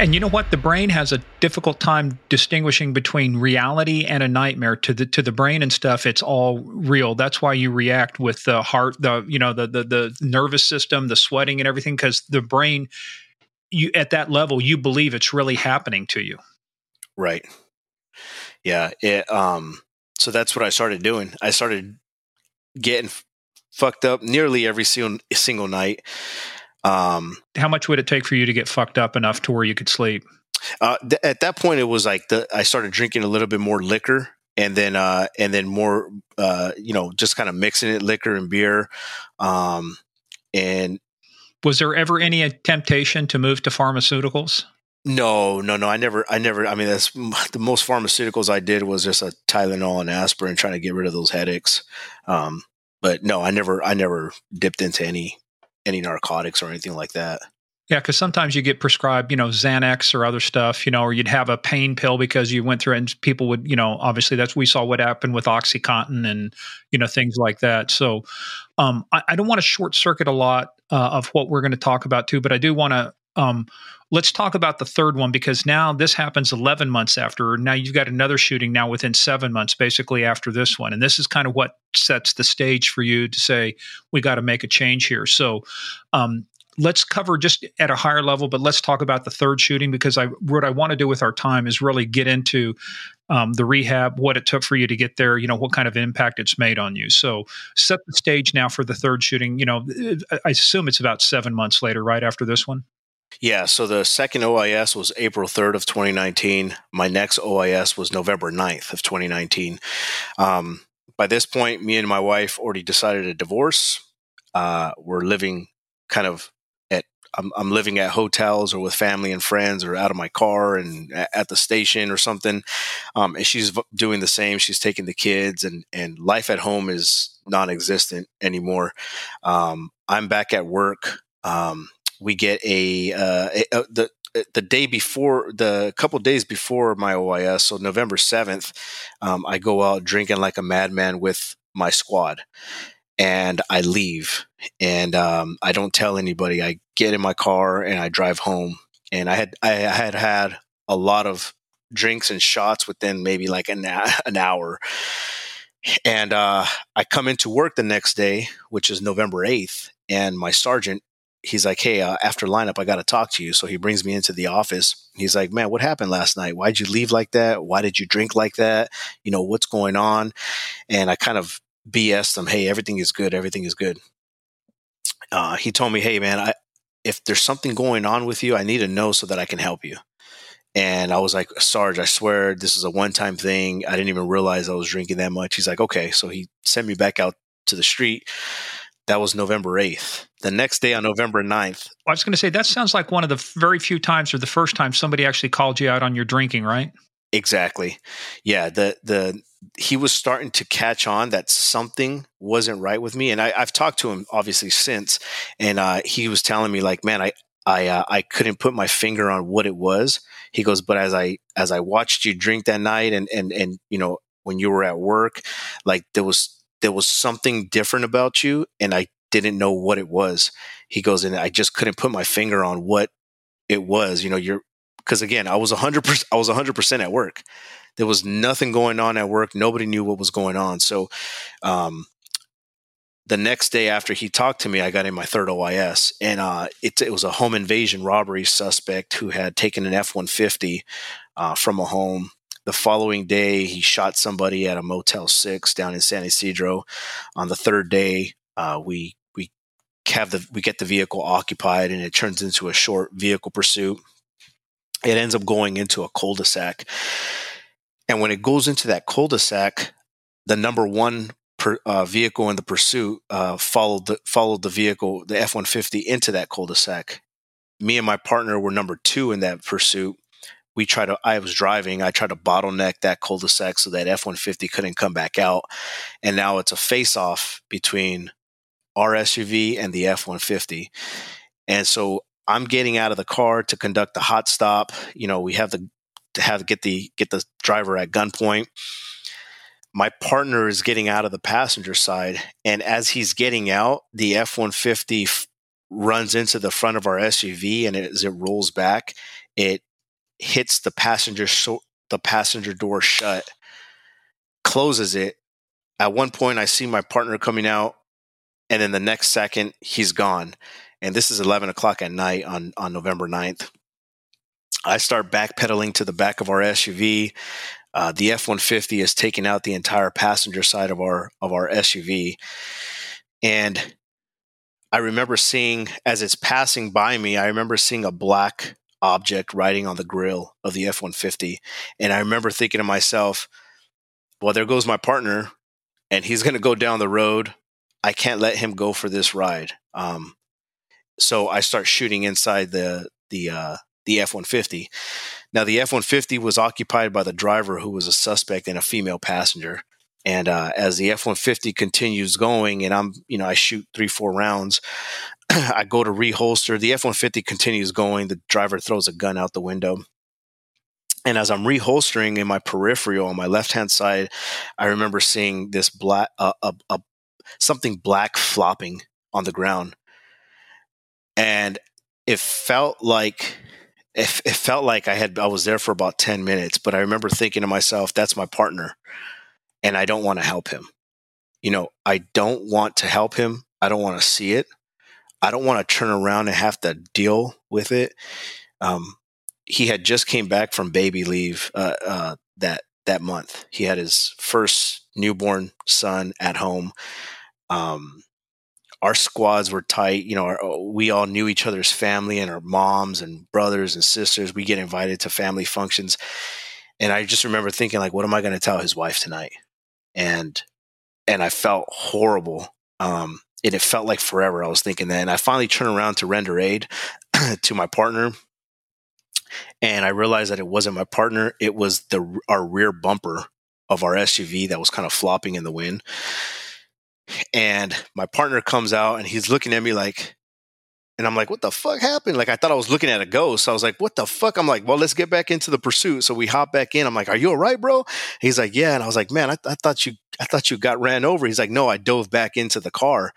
And you know what? The brain has a difficult time distinguishing between reality and a nightmare. To the to the brain and stuff, it's all real. That's why you react with the heart, the you know the the, the nervous system, the sweating, and everything, because the brain, you at that level, you believe it's really happening to you. Right. Yeah. It, um. So that's what I started doing. I started getting fucked up nearly every single single night. Um, How much would it take for you to get fucked up enough to where you could sleep? Uh, th- at that point, it was like the, I started drinking a little bit more liquor, and then uh, and then more, uh, you know, just kind of mixing it, liquor and beer. Um, and was there ever any temptation to move to pharmaceuticals? No, no, no. I never, I never. I mean, that's the most pharmaceuticals I did was just a Tylenol and aspirin, trying to get rid of those headaches. Um, but no, I never, I never dipped into any any narcotics or anything like that. Yeah, because sometimes you get prescribed, you know, Xanax or other stuff, you know, or you'd have a pain pill because you went through it and people would, you know, obviously that's we saw what happened with OxyContin and, you know, things like that. So um, I, I, don't want to short circuit a lot uh, of what we're going to talk about too, but I do want to um, let's talk about the third one because now this happens 11 months after. Now you've got another shooting now within seven months, basically after this one. And this is kind of what sets the stage for you to say, we got to make a change here. So, um, let's cover just at a higher level, but let's talk about the third shooting because I what I want to do with our time is really get into um, the rehab, what it took for you to get there, you know, what kind of impact it's made on you. So set the stage now for the third shooting. You know, I assume it's about seven months later, right after this one. Yeah, so the second OIS was April 3rd of 2019. My next OIS was November 9th of 2019. Um, by this point, me and my wife already decided a divorce. Uh, we're living kind of at I'm, I'm, living at hotels or with family and friends or out of my car and at the station or something. Um, and she's doing the same. She's taking the kids and and life at home is non-existent anymore. Um, I'm back at work. Um, we get a, uh, a, a the the day before the couple days before my OIS, so November seventh, um, I go out drinking like a madman with my squad, and I leave, and um, I don't tell anybody. I get in my car and I drive home, and I had I had had a lot of drinks and shots within maybe like an an hour. And uh, I come into work the next day, which is November 8th, and my sergeant he's like, Hey, uh, after lineup, I got to talk to you. So he brings me into the office. He's like, Man, what happened last night? Why'd you leave like that? Why did you drink like that? You know, what's going on? And I kind of BS him, Hey, everything is good. Everything is good. Uh, he told me, Hey, man, I, if there's something going on with you, I need to know so that I can help you. And I was like, Sarge, I swear this is a one time thing. I didn't even realize I was drinking that much. He's like, okay. So he sent me back out to the street. That was November 8th. The next day on November 9th. I was going to say, that sounds like one of the very few times or the first time somebody actually called you out on your drinking, right? Exactly. Yeah. The, the, he was starting to catch on that something wasn't right with me. And I, have talked to him obviously since, and uh, he was telling me like, man, I, I, uh, I couldn't put my finger on what it was. He goes, but as I, as I watched you drink that night and, and, and, you know, when you were at work, like there was there was something different about you and I didn't know what it was. He goes, and I just couldn't put my finger on what it was. You know, you're, cause again, I was a hundred percent, I was a hundred percent at work. There was nothing going on at work. Nobody knew what was going on. So, um, the next day after he talked to me, I got in my third OIS, and uh, it, it, was a home invasion robbery suspect who had taken an F 150 uh, from a home the following day, he shot somebody at a Motel Six down in San Ysidro. On the third day, uh, we we have the we get the vehicle occupied, and it turns into a short vehicle pursuit. It ends up going into a cul-de-sac, and when it goes into that cul-de-sac, the number one per, uh, vehicle in the pursuit uh, followed the followed the vehicle, the F one fifty, into that cul-de-sac. Me and my partner were number two in that pursuit we try to i was driving i tried to bottleneck that cul-de-sac so that f-150 couldn't come back out. And now it's a face-off between our suv and the f-150 and so i'm getting out of the car to conduct the hot stop. You know we have the to have get the get the driver at gunpoint. My partner is getting out of the passenger side and as he's getting out the f-150 f- runs into the front of our suv and as it rolls back it hits the passenger so- the passenger door shut, closes it. At one point, I see my partner coming out, and then the next second, he's gone. And this is 11 o'clock at night on, on November 9th. I start backpedaling to the back of our SUV. Uh, the F 150 is taking out the entire passenger side of our of our SUV, and I remember seeing as it's passing by me. I remember seeing a black object riding on the grill of the F 150, and I remember thinking to myself, "Well, there goes my partner, and he's going to go down the road. I can't let him go for this ride." Um, so I start shooting inside the the uh, the F 150. Now, the F 150 was occupied by the driver who was a suspect and a female passenger. And uh, as the F 150 continues going, and I'm, you know, I shoot three, four rounds, I go to reholster. The F 150 continues going. The driver throws a gun out the window. And as I'm reholstering in my peripheral on my left hand side, I remember seeing this black, uh, uh, uh, something black flopping on the ground. And it felt like it, it felt like I had I was there for about 10 minutes, but I remember thinking to myself, that's my partner and I don't want to help him. You know, I don't want to help him. I don't want to see it. I don't want to turn around and have to deal with it. Um, he had just came back from baby leave uh, uh, that that month. He had his first newborn son at home. Um, our squads were tight. You know, our, uh, we all knew each other's family and our moms and brothers and sisters. We get invited to family functions. And I just remember thinking, like, what am I going to tell his wife tonight? And, and I felt horrible. Um, and it felt like forever. I was thinking that. And I finally turned around to render aid to my partner. And I realized that it wasn't my partner. It was the, our rear bumper of our SUV that was kind of flopping in the wind and my partner comes out and he's looking at me like and I'm like, what the fuck happened? Like, I thought I was looking at a ghost. I was like, what the fuck? I'm like, well, let's get back into the pursuit. So we hop back in. I'm like, are you all right, bro? He's like, yeah. And I was like, man, I, I thought you, I thought you got ran over. He's like, no, I dove back into the car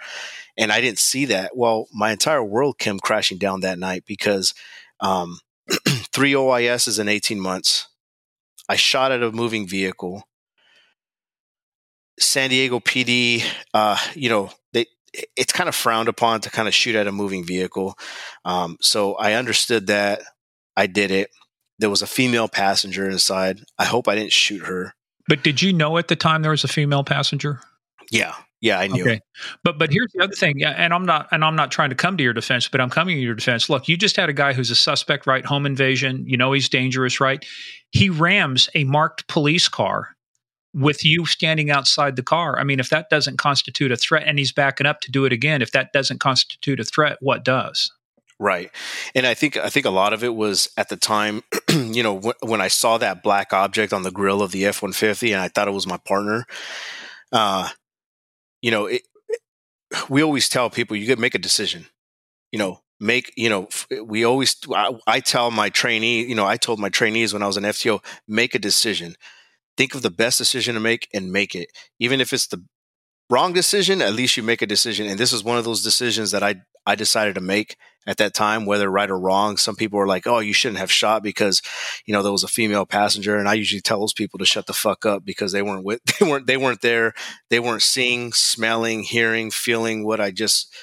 and I didn't see that. Well, my entire world came crashing down that night because, um, three OISs in 18 months. I shot at a moving vehicle. San Diego PD, uh, you know, they it's kind of frowned upon to kind of shoot at a moving vehicle. Um, so I understood that. I did it. There was a female passenger inside. I hope I didn't shoot her. But did you know at the time there was a female passenger? Yeah. Yeah, I knew. Okay. But but here's the other thing. Yeah, and I'm not and I'm not trying to come to your defense, but I'm coming to your defense. Look, you just had a guy who's a suspect, right? Home invasion. You know he's dangerous, right? He rams a marked police car with you standing outside the car. I mean, if that doesn't constitute a threat and he's backing up to do it again, if that doesn't constitute a threat, what does? Right. And I think I think a lot of it was at the time, you know, w- when I saw that black object on the grill of the F150 and I thought it was my partner. Uh you know, it, it, we always tell people you could make a decision. You know, make you know we always I, I, tell my trainee you know i told my trainees when i was an fto make a decision think of the best decision to make and make it. Even if it's the wrong decision, at least you make a decision. And this is one of those decisions that I I decided to make at that time, whether right or wrong. Some people are like, "Oh, you shouldn't have shot because, you know, there was a female passenger." And I usually tell those people to shut the fuck up because they weren't with, they weren't they weren't there, they weren't seeing, smelling, hearing, feeling what I just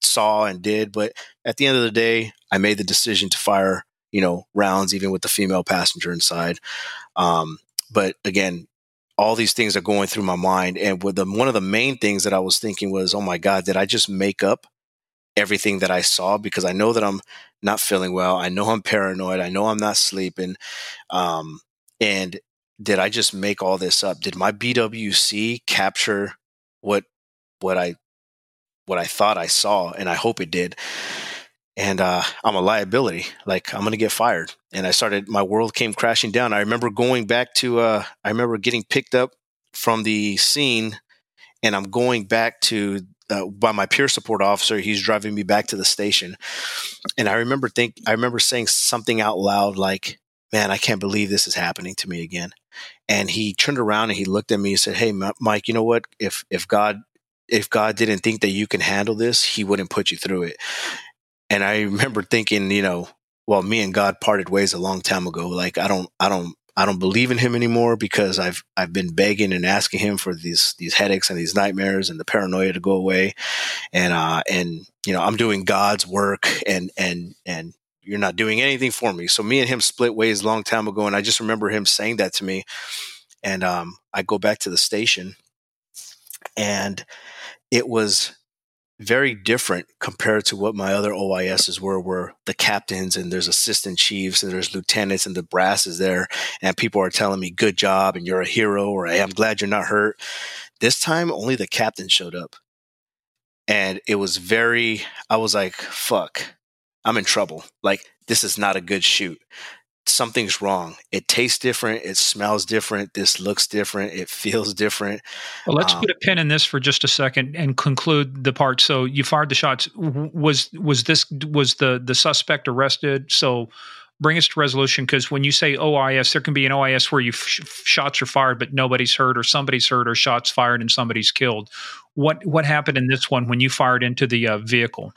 saw and did. But at the end of the day, I made the decision to fire, you know, rounds even with the female passenger inside. Um, but again, all these things are going through my mind. And the, one of the main things that I was thinking was, oh my God, did I just make up everything that I saw? Because I know that I'm not feeling well. I know I'm paranoid. I know I'm not sleeping. Um, and did I just make all this up? Did my BWC capture what what I what I thought I saw? And I hope it did and uh, I'm a liability. Like I'm going to get fired. And I started, my world came crashing down. I remember going back to, uh, I remember getting picked up from the scene and I'm going back to, uh, by my peer support officer. He's driving me back to the station. And I remember think, I remember saying something out loud like, man, I can't believe this is happening to me again. And he turned around and he looked at me and said, Hey, Mike, you know what? If, if God, if God didn't think that you can handle this, he wouldn't put you through it. And I remember thinking, you know, well, me and God parted ways a long time ago. Like I don't, I don't, I don't believe in him anymore because I've I've been begging and asking him for these these headaches and these nightmares and the paranoia to go away, and uh and you know I'm doing God's work and and and you're not doing anything for me. So me and him split ways a long time ago, and I just remember him saying that to me, and um I go back to the station, and it was very different compared to what my other OISs were, where the captains and there's assistant chiefs and there's lieutenants and the brass is there, and people are telling me, "Good job," and you're a hero, or "Hey, I'm glad you're not hurt." This time, only the captain showed up, and it was very. I was like, "Fuck, I'm in trouble." Like this is not a good shoot something's wrong. It tastes different. It smells different. This looks different. It feels different. Well, let's um, put a pin in this for just a second and conclude the part. So you fired the shots. Was was this was the the suspect arrested? So bring us to resolution because when you say OIS, there can be an OIS where you shots are fired but nobody's hurt, or somebody's hurt, or shots fired and somebody's killed. What what happened in this one when you fired into the uh, vehicle?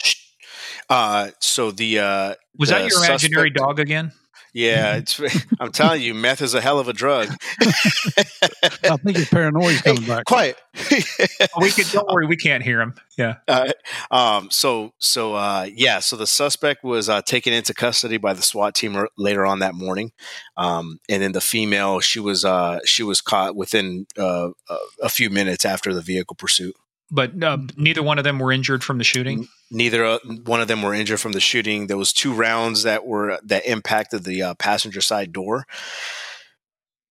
Uh, so the uh, was the that your imaginary suspect, dog again? Yeah, it's. I'm telling you, meth is a hell of a drug. I think his paranoia coming hey, back. Quiet. we can. Don't worry, we can't hear him. Yeah. Uh, um. So. So. Uh. Yeah. So the suspect was uh, taken into custody by the SWAT team later on that morning. Um. And then the female, she was. Uh. She was caught within uh, a few minutes after the vehicle pursuit but uh, neither one of them were injured from the shooting. Neither uh, one of them were injured from the shooting. There was two rounds that were that impacted the uh, passenger side door.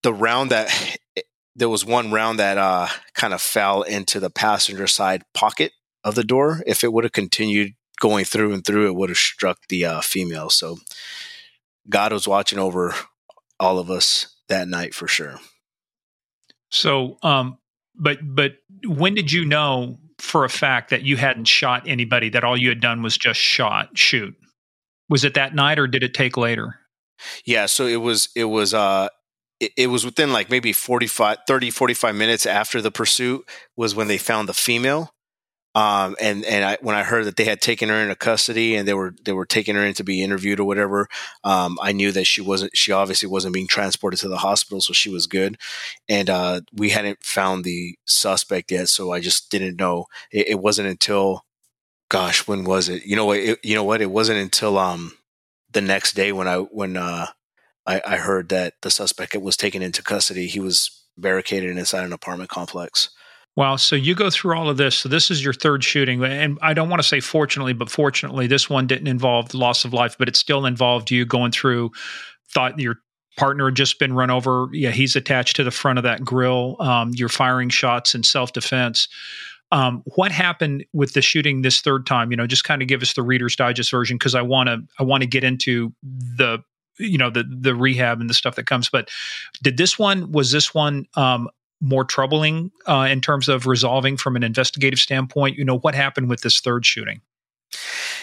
The round that there was one round that uh, kind of fell into the passenger side pocket of the door. If it would have continued going through and through, it would have struck the uh, female. So God was watching over all of us that night for sure. So, um, but but when did you know for a fact that you hadn't shot anybody? That all you had done was just shot shoot. Was it that night or did it take later? Yeah, so it was it was uh it, it was within like maybe 45 30 45 minutes after the pursuit was when they found the female um, and and I, when I heard that they had taken her into custody and they were they were taking her in to be interviewed or whatever, um, I knew that she wasn't she obviously wasn't being transported to the hospital, so she was good. And uh, we hadn't found the suspect yet, so I just didn't know. It, it wasn't until, gosh, when was it? You know what? It, you know what? It wasn't until um, the next day when I when uh, I, I heard that the suspect was taken into custody. He was barricaded inside an apartment complex. Wow. So you go through all of this. So this is your third shooting. And I don't want to say fortunately, but fortunately, this one didn't involve loss of life, but it still involved you going through, thought your partner had just been run over. Yeah, he's attached to the front of that grill. Um, you're firing shots in self defense. Um, what happened with the shooting this third time? You know, just kind of give us the Reader's Digest version because I want to I want to get into the you know the the rehab and the stuff that comes. But did this one was this one um, more troubling uh, in terms of resolving from an investigative standpoint? You know, what happened with this third shooting?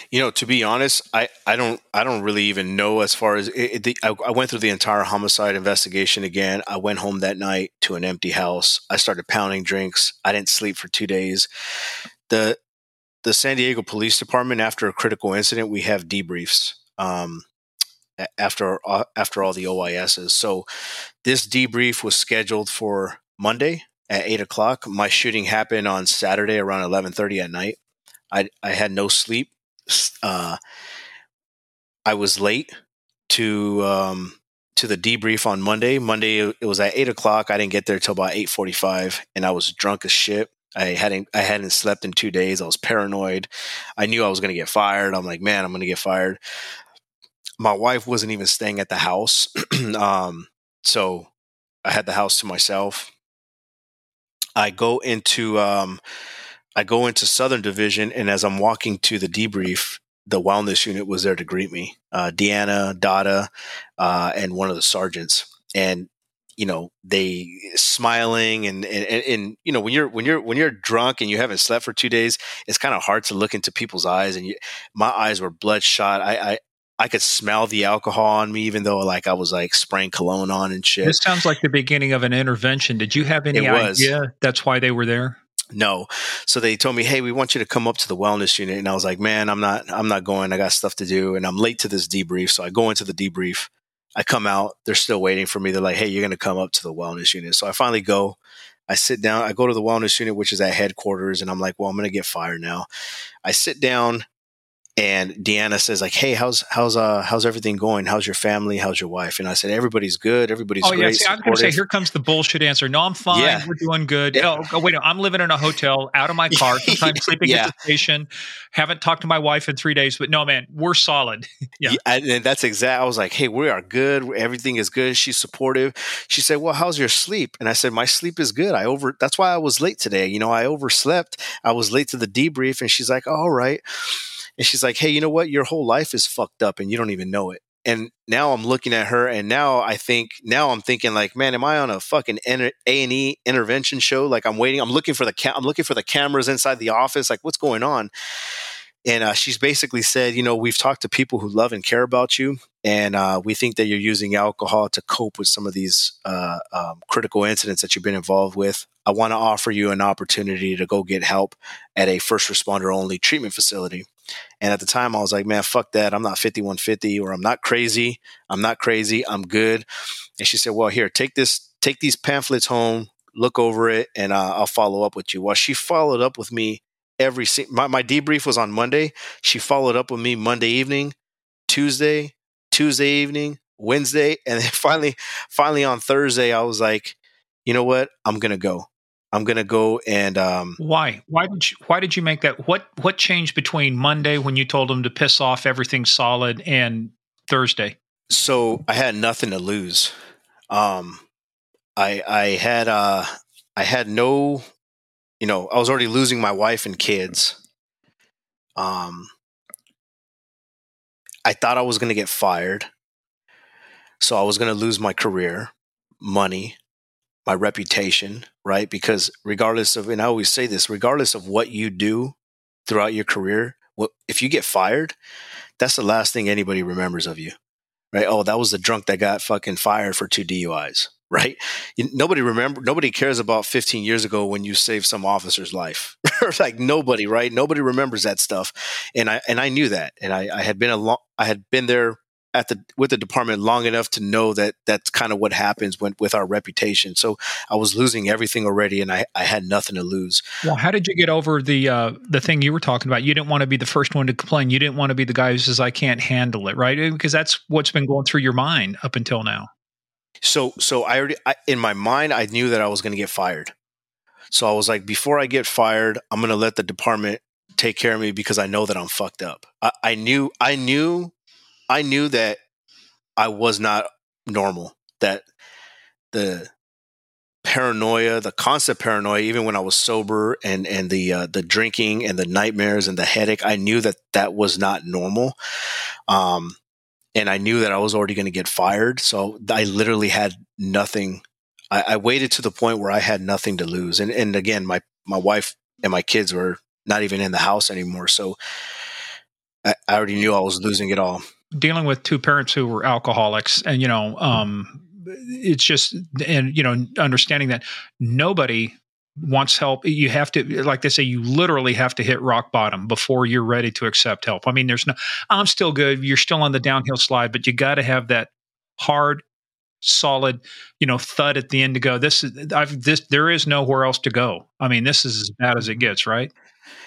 You know, to be honest, I, I don't I don't really even know as far as it, it, the, I, I, went through the entire homicide investigation again. I went home that night to an empty house. I started pounding drinks. I didn't sleep for two days. the The San Diego Police Department, after a critical incident, we have debriefs. Um, after uh, after all the OISs. So this debrief was scheduled for Monday at eight o'clock. My shooting happened on Saturday around eleven thirty at night. I I had no sleep. Uh, I was late to um, to the debrief on Monday. Monday it was at eight o'clock. I didn't get there till about eight forty five, and I was drunk as shit. I hadn't I hadn't slept in two days. I was paranoid. I knew I was going to get fired. I'm like, man, I'm going to get fired. My wife wasn't even staying at the house, um, so I had the house to myself. I go into um, I go into Southern Division, and as I'm walking to the debrief, the wellness unit was there to greet me. Uh, Deanna, Dada, uh, and one of the sergeants, and you know they smiling and, and, and you know when you're when you're when you're drunk and you haven't slept for two days, it's kind of hard to look into people's eyes. And you, my eyes were bloodshot. I, I I could smell the alcohol on me, even though like I was like spraying cologne on and shit. This sounds like the beginning of an intervention. Did you have any idea that's why they were there? no. So they told me, "Hey, we want you to come up to the wellness unit." And I was like, "Man, I'm not I'm not going. I got stuff to do and I'm late to this debrief." So I go into the debrief. I come out, they're still waiting for me. They're like, "Hey, you're going to come up to the wellness unit." So I finally go. I sit down, I go to the wellness unit which is at headquarters and I'm like, "Well, I'm going to get fired now." I sit down and Deanna says like, "Hey, how's how's uh how's everything going? How's your family? How's your wife?" And I said, "Everybody's good. Everybody's oh, great." Yeah, I'm going to say, here comes the bullshit answer. No, I'm fine. Yeah. We're doing good. Yeah. Oh, oh, wait, I'm living in a hotel, out of my car, sometimes sleeping yeah. at the station. Haven't talked to my wife in three days, but no, man, we're solid. yeah, and that's exact. I was like, "Hey, we are good. Everything is good." She's supportive. She said, "Well, how's your sleep?" And I said, "My sleep is good. I over. That's why I was late today. You know, I overslept. I was late to the debrief." And she's like, "All right." And she's like, hey, you know what? Your whole life is fucked up and you don't even know it. And now I'm looking at her, and now I think, now I'm thinking, like, man, am I on a fucking A and E intervention show? Like, I'm waiting, I'm looking for the, ca- I'm looking for the cameras inside the office. Like, what's going on? And uh, she's basically said, you know, we've talked to people who love and care about you, and uh, we think that you're using alcohol to cope with some of these uh, um, critical incidents that you've been involved with. I want to offer you an opportunity to go get help at a first responder only treatment facility. And at the time, I was like, man, fuck that. I'm not 5150 or I'm not crazy. I'm not crazy. I'm good. And she said, well, here, take this, take these pamphlets home, look over it, and uh, I'll follow up with you. Well, she followed up with me every, my, my debrief was on Monday. She followed up with me Monday evening, Tuesday, Tuesday evening, Wednesday. And then finally, finally on Thursday, I was like, you know what? I'm going to go. I'm gonna go and um, why? Why did you why did you make that? What what changed between Monday when you told them to piss off everything solid and Thursday? So I had nothing to lose. Um, I I had uh I had no, you know, I was already losing my wife and kids. Um, I thought I was gonna get fired, so I was gonna lose my career, money, my reputation, right? Because regardless of, and I always say this, regardless of what you do throughout your career, if you get fired, that's the last thing anybody remembers of you, right? Oh, that was the drunk that got fucking fired for two DUIs, right? Nobody remember, nobody cares about 15 years ago when you saved some officer's life. like nobody, right? Nobody remembers that stuff, and I and I knew that, and I, I had been a long, I had been there at the with the department long enough to know that that's kind of what happens when, with our reputation. So I was losing everything already, and I, I had nothing to lose. Well, how did you get over the uh, the thing you were talking about? You didn't want to be the first one to complain. You didn't want to be the guy who says I can't handle it, right? Because that's what's been going through your mind up until now. So so I already I, in my mind I knew that I was going to get fired. So I was like, before I get fired, I'm going to let the department take care of me because I know that I'm fucked up. I, I knew I knew I knew that I was not normal. That the paranoia, the constant paranoia, even when I was sober, and and the uh, the drinking and the nightmares and the headache, I knew that that was not normal. Um, and I knew that I was already going to get fired, so I literally had nothing. I, I waited to the point where I had nothing to lose, and and again, my my wife and my kids were not even in the house anymore, so I, I already knew I was losing it all dealing with two parents who were alcoholics and you know um, it's just and you know understanding that nobody wants help. You have to like they say you literally have to hit rock bottom before you're ready to accept help. I mean there's no i'm still good. You're still on the downhill slide but you got to have that hard solid you know thud at the end to go this is i've this there is nowhere else to go. I mean this is as bad as it gets right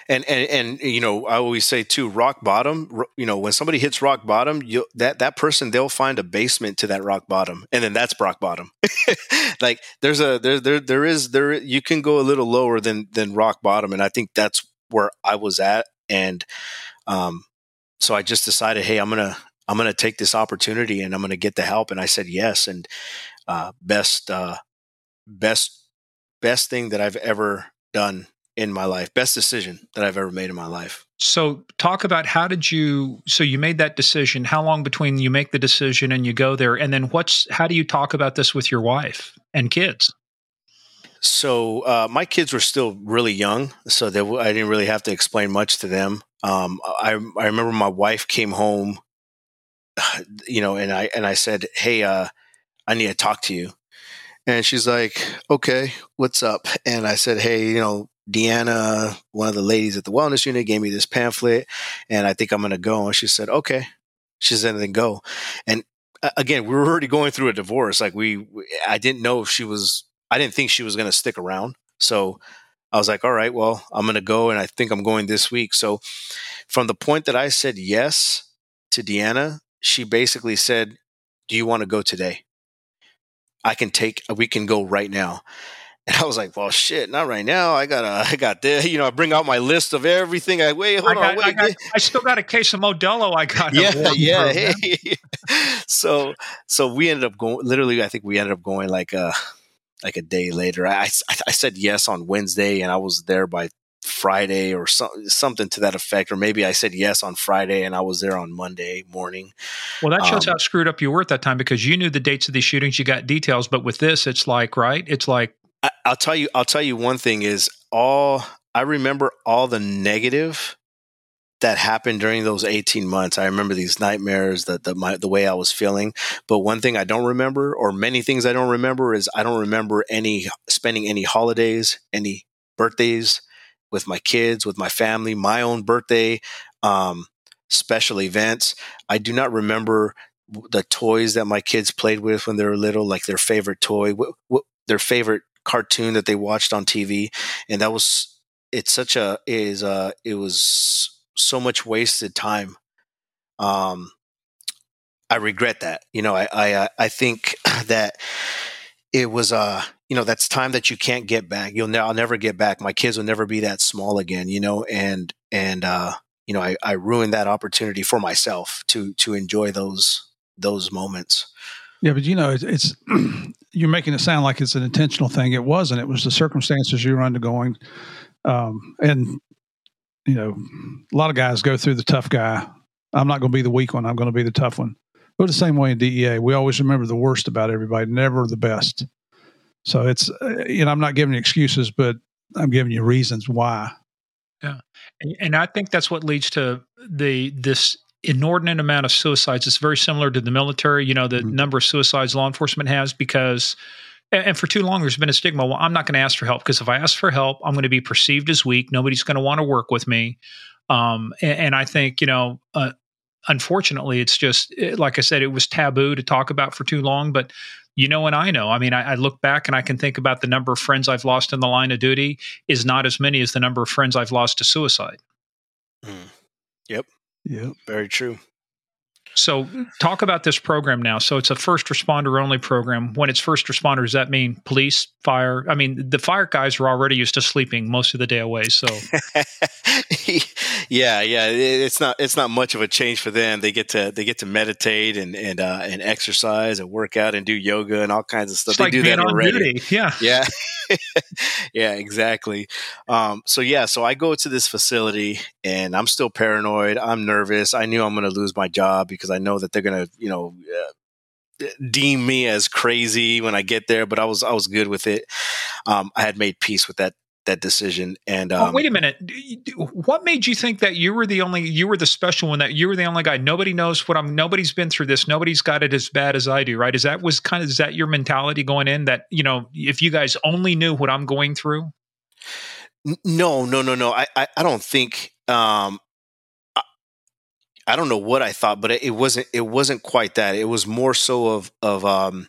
and and and you know i always say too rock bottom you know when somebody hits rock bottom you that that person they'll find a basement to that rock bottom and then that's rock bottom. Like there's a there there there is there you can go a little lower than than rock bottom and i think that's where i was at and um so i just decided hey i'm gonna i'm gonna take this opportunity and i'm gonna get the help and i said yes and uh best uh best best thing that i've ever done in my life. Best decision that I've ever made in my life. So, talk about how did you? So, you made that decision. How long between you make the decision and you go there, and then what's? How do you talk about this with your wife and kids? So, uh, my kids were still really young, so they, I didn't really have to explain much to them. Um, I I remember my wife came home, you know, and I and I said, "Hey, uh, I need to talk to you." And she's like, "Okay, what's up?" And I said, "Hey, you know, Deanna, one of the ladies at the wellness unit, gave me this pamphlet, and I think I'm going to go. And she said, okay. She said, then go. And uh, again, we were already going through a divorce. Like we, we I didn't know if she was. I didn't think she was going to stick around. So I was like, all right, well, I'm going to go, and I think I'm going this week. So from the point that I said yes to Deanna, she basically said, "Do you want to go today? I can take. We can go right now." And I was like, well, shit, not right now. I got to I got this, you know, I bring out my list of everything. I wait, hold I got, on, wait. I, got, I, still got a case of Modelo. I got. Yeah, yeah. Hey. so, so we ended up going, literally, I think we ended up going like a, like a day later. I, I said yes on Wednesday and I was there by Friday or so, something to that effect. Or maybe I said yes on Friday and I was there on Monday morning. Well, that shows um, how screwed up you were at that time because you knew the dates of these shootings, you got details. But with this, it's like, right? It's like, I, I'll tell you. I'll tell you one thing is all I remember all the negative that happened during those 18 months. I remember these nightmares, that the my, the way I was feeling. But one thing I don't remember, or many things I don't remember, is I don't remember any spending any holidays, any birthdays with my kids, with my family, my own birthday, um, special events. I do not remember the toys that my kids played with when they were little, like their favorite toy, their favorite cartoon that they watched on TV, and that was it's such a is uh it was so much wasted time. Um, I regret that. You know, I I uh, I think that it was uh you know that's time that you can't get back. You'll ne- I'll never get back. My kids will never be that small again. You know, and and uh you know I I ruined that opportunity for myself to to enjoy those those moments. Yeah, but you know, it's, it's you're making it sound like it's an intentional thing. It wasn't. It was the circumstances you were undergoing, um, and you know, a lot of guys go through the tough guy. I'm not going to be the weak one. I'm going to be the tough one. But the same way in DEA, we always remember the worst about everybody, never the best. So it's uh, you know, I'm not giving you excuses, but I'm giving you reasons why. Yeah, and, and I think that's what leads to the this inordinate amount of suicides. It's very similar to the military, you know, the mm-hmm. number of suicides law enforcement has because and for too long there's been a stigma well i'm not going to ask for help because if i ask for help i'm going to be perceived as weak nobody's going to want to work with me um, and, and, i think you know uh, unfortunately it's just eh, like i said it was taboo to talk about for too long but you know and i know i mean I, I, look back and i can think about the number of friends i've lost in the line of duty is not as many as the number of friends i've lost to suicide mm. yep yeah. Very true. So, talk about this program now. So, it's a first responder only program. When it's first responders, does that mean police, fire? I mean, the fire guys are already used to sleeping most of the day away. So, yeah, yeah, it's not it's not much of a change for them. They get to they get to meditate and and uh, and exercise and work out and do yoga and all kinds of stuff. It's they like do that already. Duty. Yeah, yeah, yeah, exactly. Um, so yeah, so I go to this facility and I'm still paranoid. I'm nervous. I knew I'm going to lose my job because I know that they're going to you know. Uh, deem me as crazy when I get there, but I was I was good with it. Um, I had made peace with that that decision. And um, oh, wait a minute, what made you think that you were the only, you were the special one, that you were the only guy? Nobody knows what I'm. Nobody's been through this. Nobody's got it as bad as I do. Right? Is that was kind of is that your mentality going in? That you know, if you guys only knew what I'm going through. No, no, no, no. I, I, I don't think. Um, I don't know what I thought, but it, wasn't. It wasn't quite that. It was more so of of um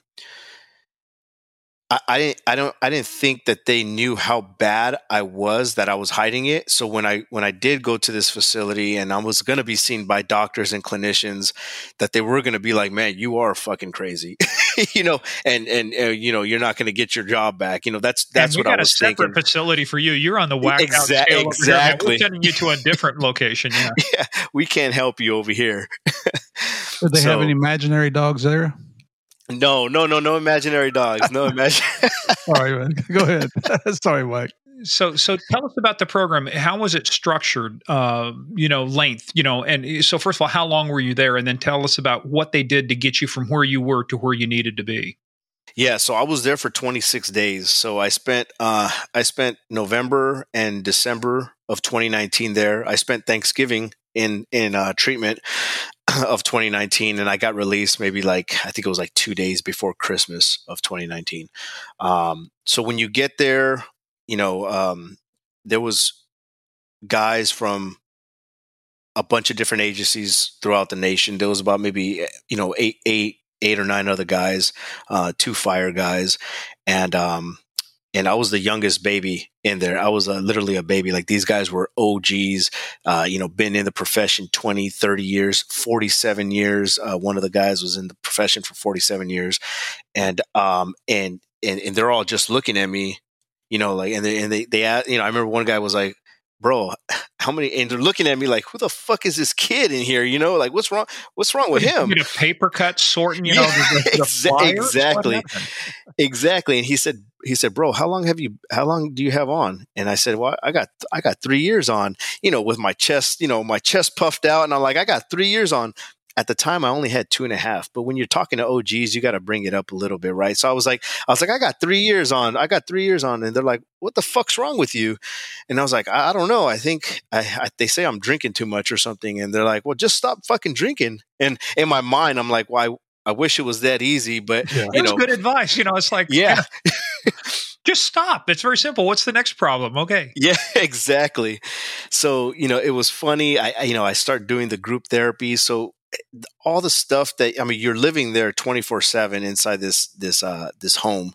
I, I didn't I don't I didn't think that they knew how bad I was that I was hiding it. So when I when I did go to this facility and I was going to be seen by doctors and clinicians, that they were going to be like, "Man, you are fucking crazy," you know, and and uh, you know you're not going to get your job back. You know that's that's what I was thinking. got a separate facility for you. You're on the whack Exa- out exactly. We're sending you to a different location. Yeah. yeah, we can't help you over here. Did they so, have any imaginary dogs there? No, no, no, no imaginary dogs. No imaginary. Sorry, man. Go ahead. Sorry, Mike. So, so tell us about the program. How was it structured? Uh, you know, length. You know, and so first of all, how long were you there? And then tell us about what they did to get you from where you were to where you needed to be. Yeah, so I was there for 26 days. So I spent uh, I spent November and December of 2019 there. I spent Thanksgiving in in uh, treatment of 2019, and I got released maybe like I think it was like two days before Christmas of 2019. Um, so when you get there, you know um, there was guys from a bunch of different agencies throughout the nation. There was about maybe you know eight eight eight or nine other guys, uh, two fire guys, and um, and I was the youngest baby in there. I was uh, literally a baby. Like these guys were OGs, uh, you know, been in the profession 20, 30 years, 47 years. Uh, one of the guys was in the profession for 47 years. And, um, and, and, and they're all just looking at me, you know, like, and they, and they, they, you know, I remember one guy was like, bro, how many? And they're looking at me like, who the fuck is this kid in here? You know, like what's wrong? What's wrong with him? You a paper cut sorting, you know, the, the exa- exactly, exactly. And he said, he said, bro, how long have you? How long do you have on? And I said, well, I got, I got three years on. You know, with my chest, you know, my chest puffed out, and I'm like, I got three years on at the time I only had two and a half. But when you're talking to OGs, you got to bring it up a little bit, right? So I was like, I was like, I got three years on. I got three years on, and they're like, "What the fuck's wrong with you?" And I was like, I, I don't know. I think I, I, they say I'm drinking too much or something, and they're like, "Well, just stop fucking drinking." And in my mind, I'm like, "Why?" I wish it was that easy, but yeah. you know, good advice. You know, it's like, yeah. just stop. It's very simple. What's the next problem? Okay. Yeah, exactly. So, you know, it was funny. I, I, you know, I start doing the group therapy. So all the stuff that I mean, you're living there 24 seven inside this this uh, this home,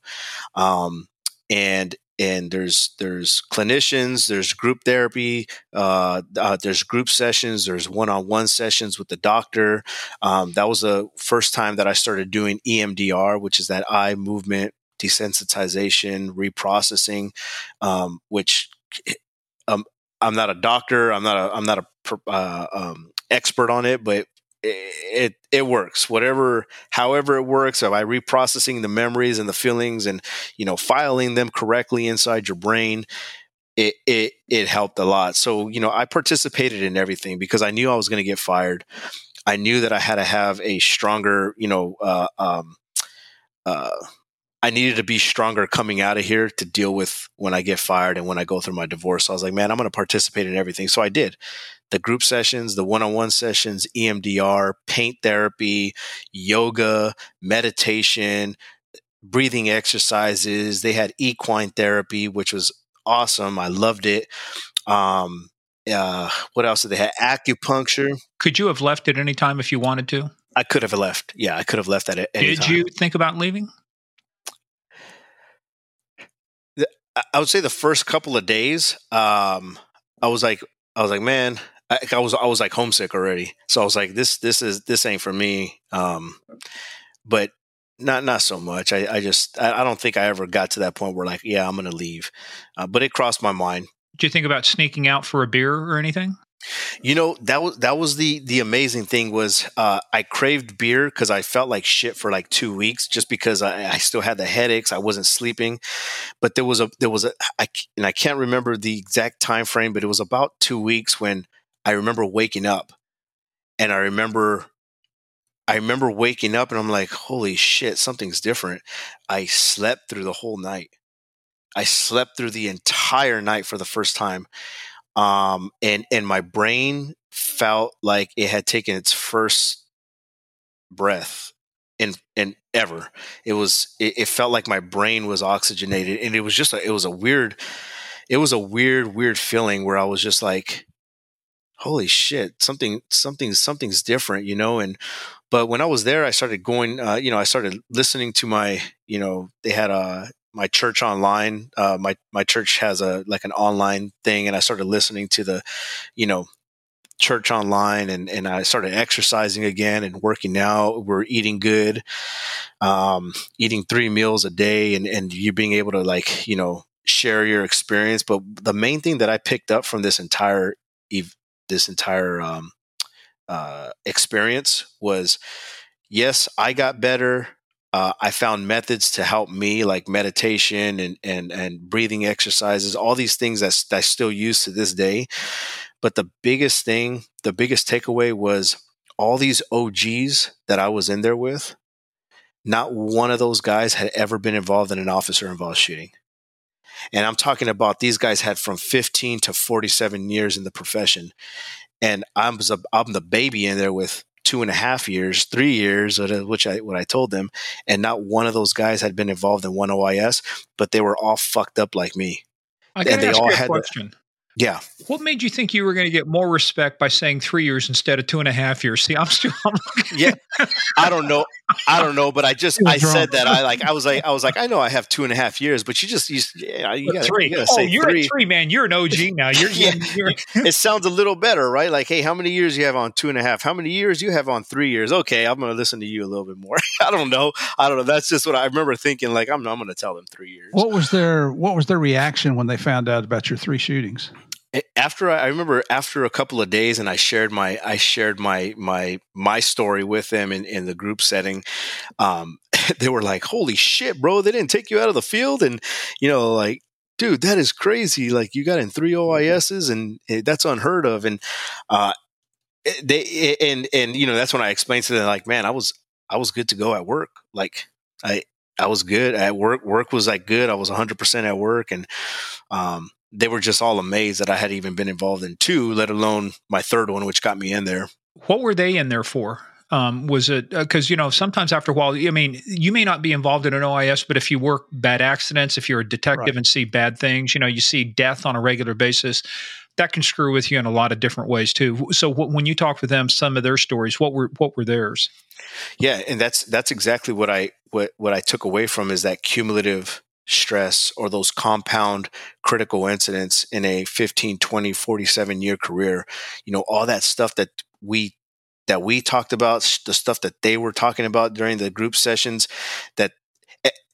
um, and and there's there's clinicians, there's group therapy, uh, uh, there's group sessions, there's one-on-one sessions with the doctor. Um, that was the first time that I started doing EMDR, which is that eye movement desensitization reprocessing, um, which um, I'm not a doctor, I'm not a I'm not a uh, um, expert on it, but it it works. Whatever however it works by reprocessing the memories and the feelings and you know filing them correctly inside your brain? It it it helped a lot. So you know i participated in everything because i knew i was going to get fired. I knew that i had to have a stronger you know uh, um, uh, I needed to be stronger coming out of here to deal with when I get fired and when I go through my divorce. So I was like, man, I'm going to participate in everything. So I did the group sessions, the one on one sessions, EMDR, paint therapy, yoga, meditation, breathing exercises. They had equine therapy, which was awesome. I loved it. Um, uh, what else did they have? Acupuncture. Could you have left at any time if you wanted to? I could have left. Yeah, I could have left at any time. Did time. you think about leaving? I would say the first couple of days, um, I was like, I was like, man, I, I, was I was like homesick already. So I was like, this this is this ain't for me. Um, but not not so much. I, I just I, I, don't think I ever got to that point where like, yeah, I'm gonna leave. Uh, but it crossed my mind. Do you think about sneaking out for a beer or anything? You know that was that was the the amazing thing was uh, I craved beer because I felt like shit for like two weeks just because I, I, still had the headaches I wasn't sleeping, but there was a there was a I, and I can't remember the exact time frame but it was about two weeks when I remember waking up and I remember I remember waking up and I'm like holy shit something's different. I slept through the whole night. I slept through the entire night for the first time um, and and my brain felt like it had taken its first breath in in ever. It was it, it, felt like my brain was oxygenated, and it was just a, it was a weird it was a weird weird feeling where I was just like, holy shit, something something something's different, you know, and. But when I was there, I started going. Uh, you know, I started listening to my. You know, they had a my church online. Uh, my my church has a like an online thing, and I started listening to the, you know, church online, and and I started exercising again and working out. We're eating good, um, eating three meals a day, and and you being able to like you know share your experience. But the main thing that I picked up from this entire this entire um, uh, experience was, yes, I got better uh, I found methods to help me, like meditation and and and breathing exercises, all these things that, I still use to this day. But the biggest thing, the biggest takeaway was all these OGs that I was in there with. Not one of those guys had ever been involved in an officer involved shooting. And I'm talking about these guys had from 15 to 47 years in the profession. And I'm, I'm the baby in there with two and a half years, three years, which I what I told them, and not one of those guys had been involved in one OIS, but they were all fucked up like me. I and they all had question. Yeah. What made you think you were going to get more respect by saying three years instead of two and a half years? See, I'm still. I'm yeah, I don't know. I don't know, but I just I said that I like I was like I was like I know I have two and a half years, but you just you, yeah, you gotta, three. You gotta oh, you're three. three, man. You're an OG now. You're, yeah. You're, it sounds a little better, right? Like, hey, how many years you have on two and a half? How many years you have on three years? Okay, I'm going to listen to you a little bit more. I don't know. I don't know. That's just what I remember thinking. Like, I'm I'm going to tell them three years. What was their What was their reaction when they found out about your three shootings? After I, I, remember after a couple of days and I shared my I shared my my my story with them in, in the group setting, um, they were like, Holy shit, bro, they didn't take you out of the field and you know, like, dude, that is crazy. Like you got in three OISs and eh, that's unheard of. And uh eh, they eh, and and you know, that's when I explained to them like, man, I was I was good to go at work. Like I I was good at work. Work was like good. I was 100% at work. And, um, they were just all amazed that I had even been involved in two, let alone my third one, which got me in there. What were they in there for? Um, was it because uh, you know sometimes after a while, I mean, you may not be involved in an OIS, but if you work bad accidents, if you're a detective right. and see bad things, you know, you see death on a regular basis, that can screw with you in a lot of different ways too. So when you talk with them, some of their stories, what were what were theirs? Yeah, and that's that's exactly what I what what I took away from is that cumulative stress or those compound critical incidents in a 15 20 47 year career you know all that stuff that we that we talked about the stuff that they were talking about during the group sessions that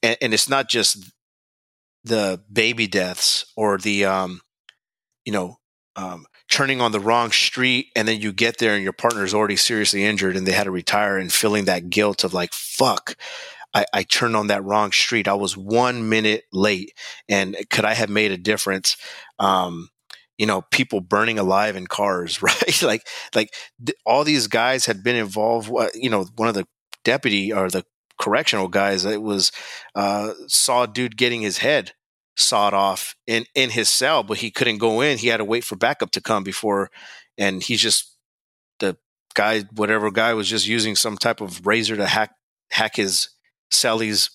and, it's not just the baby deaths or the um you know um turning on the wrong street and then you get there and your partner is already seriously injured and they had to retire and feeling that guilt of like fuck I, I turned on that wrong street. I was one minute late, and could I have made a difference? Um, you know, people burning alive in cars, right? like, like th- all these guys had been involved. You know, one of the deputy or the correctional guys, it was uh, saw a dude getting his head sawed off in in his cell, but he couldn't go in. He had to wait for backup to come before, and he's just the guy, whatever guy was just using some type of razor to hack hack his Sally's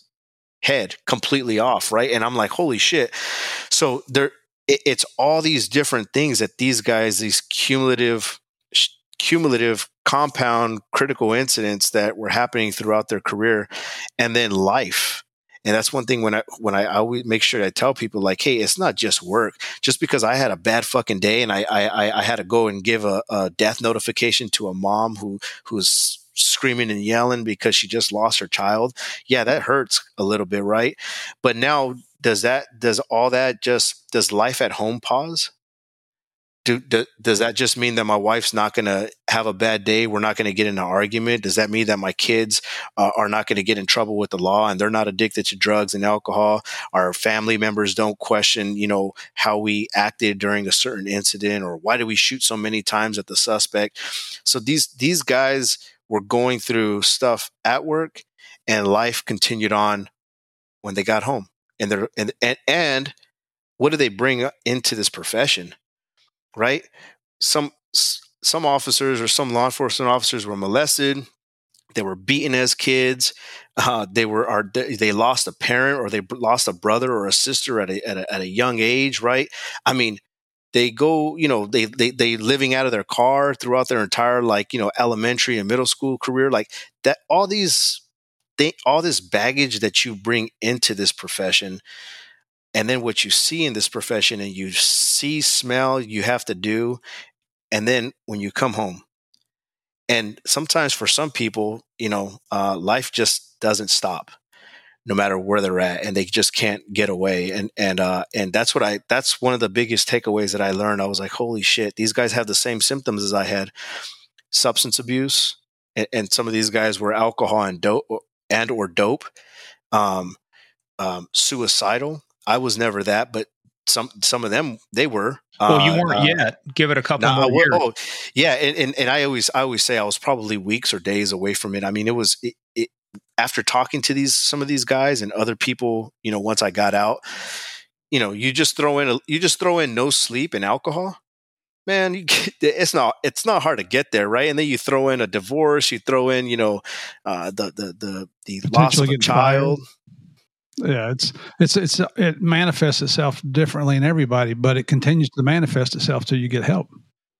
head completely off, right? And I'm like, holy shit. So there, it, it's all these different things that these guys, these cumulative, cumulative compound critical incidents that were happening throughout their career, and then life. And that's one thing when I when I, I always make sure I tell people like, hey, it's not just work. Just because I had a bad fucking day and I I, I had to go and give a, a death notification to a mom who who's screaming and yelling because she just lost her child. Yeah, that hurts a little bit, right? But now does that does all that just does life at home pause? Do, do, does that just mean that my wife's not going to have a bad day? We're not going to get in an argument. Does that mean that my kids uh, are not going to get in trouble with the law and they're not addicted to drugs and alcohol? Our family members don't question, you know, how we acted during a certain incident or why did we shoot so many times at the suspect? So these these guys were going through stuff at work and life continued on when they got home. And they're and and, and what do they bring into this profession? Right? Some some officers or some law enforcement officers were molested. They were beaten as kids. Uh, they were are they lost a parent or they lost a brother or a sister at a, at a at a young age. Right? I mean, they go, you know, they they they living out of their car throughout their entire like, you know, elementary and middle school career, like that all these they, all this baggage that you bring into this profession and then what you see in this profession and you see smell you have to do and then when you come home. And sometimes for some people you know uh, life just doesn't stop no matter where they're at and they just can't get away. And and uh and that's what i that's one of the biggest takeaways that i learned. I was like holy shit these guys have the same symptoms as i had. Substance abuse and, and some of these guys were alcohol and dope and or dope. Um, um suicidal. I was never that but some some of them they were. Well you uh, weren't uh, yet. Give it a couple nah, more years. Oh, yeah and, and, and i always i always say i was probably weeks or days away from it. I mean it was it, it, after talking to these some of these guys and other people, you know, once I got out, you know, you just throw in a, you just throw in no sleep and alcohol. Man, you, get, it's not it's not hard to get there, right? And then you throw in a divorce, you throw in, you know, uh, the the the the loss of a child. Yeah, it's it's it's it manifests itself differently in everybody, but it continues to manifest itself till you get help.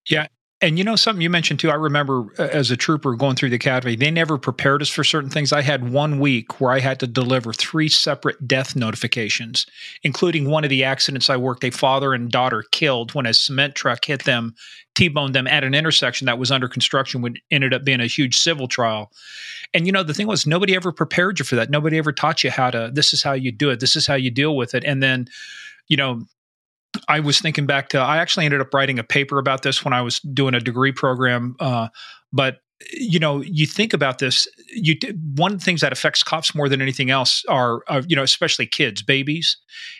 Yeah, and you know something you mentioned too. I remember uh, as a trooper going through the academy, they never prepared us for certain things. I had one week where I had to deliver three separate death notifications, including one of the accidents I worked. A father and daughter killed when a cement truck hit them, t-boned them at an intersection that was under construction, Would ended up being a huge civil trial. And you know the thing was, nobody ever prepared you for that. Nobody ever taught you how to. This is how you do it. This is how you deal with it. And then you know, I was thinking back to I actually ended up writing a paper about this when I was doing a degree program. Uh, but you know, you think about this. You one of the things that affects cops more than anything else are, uh, you know, especially kids, babies.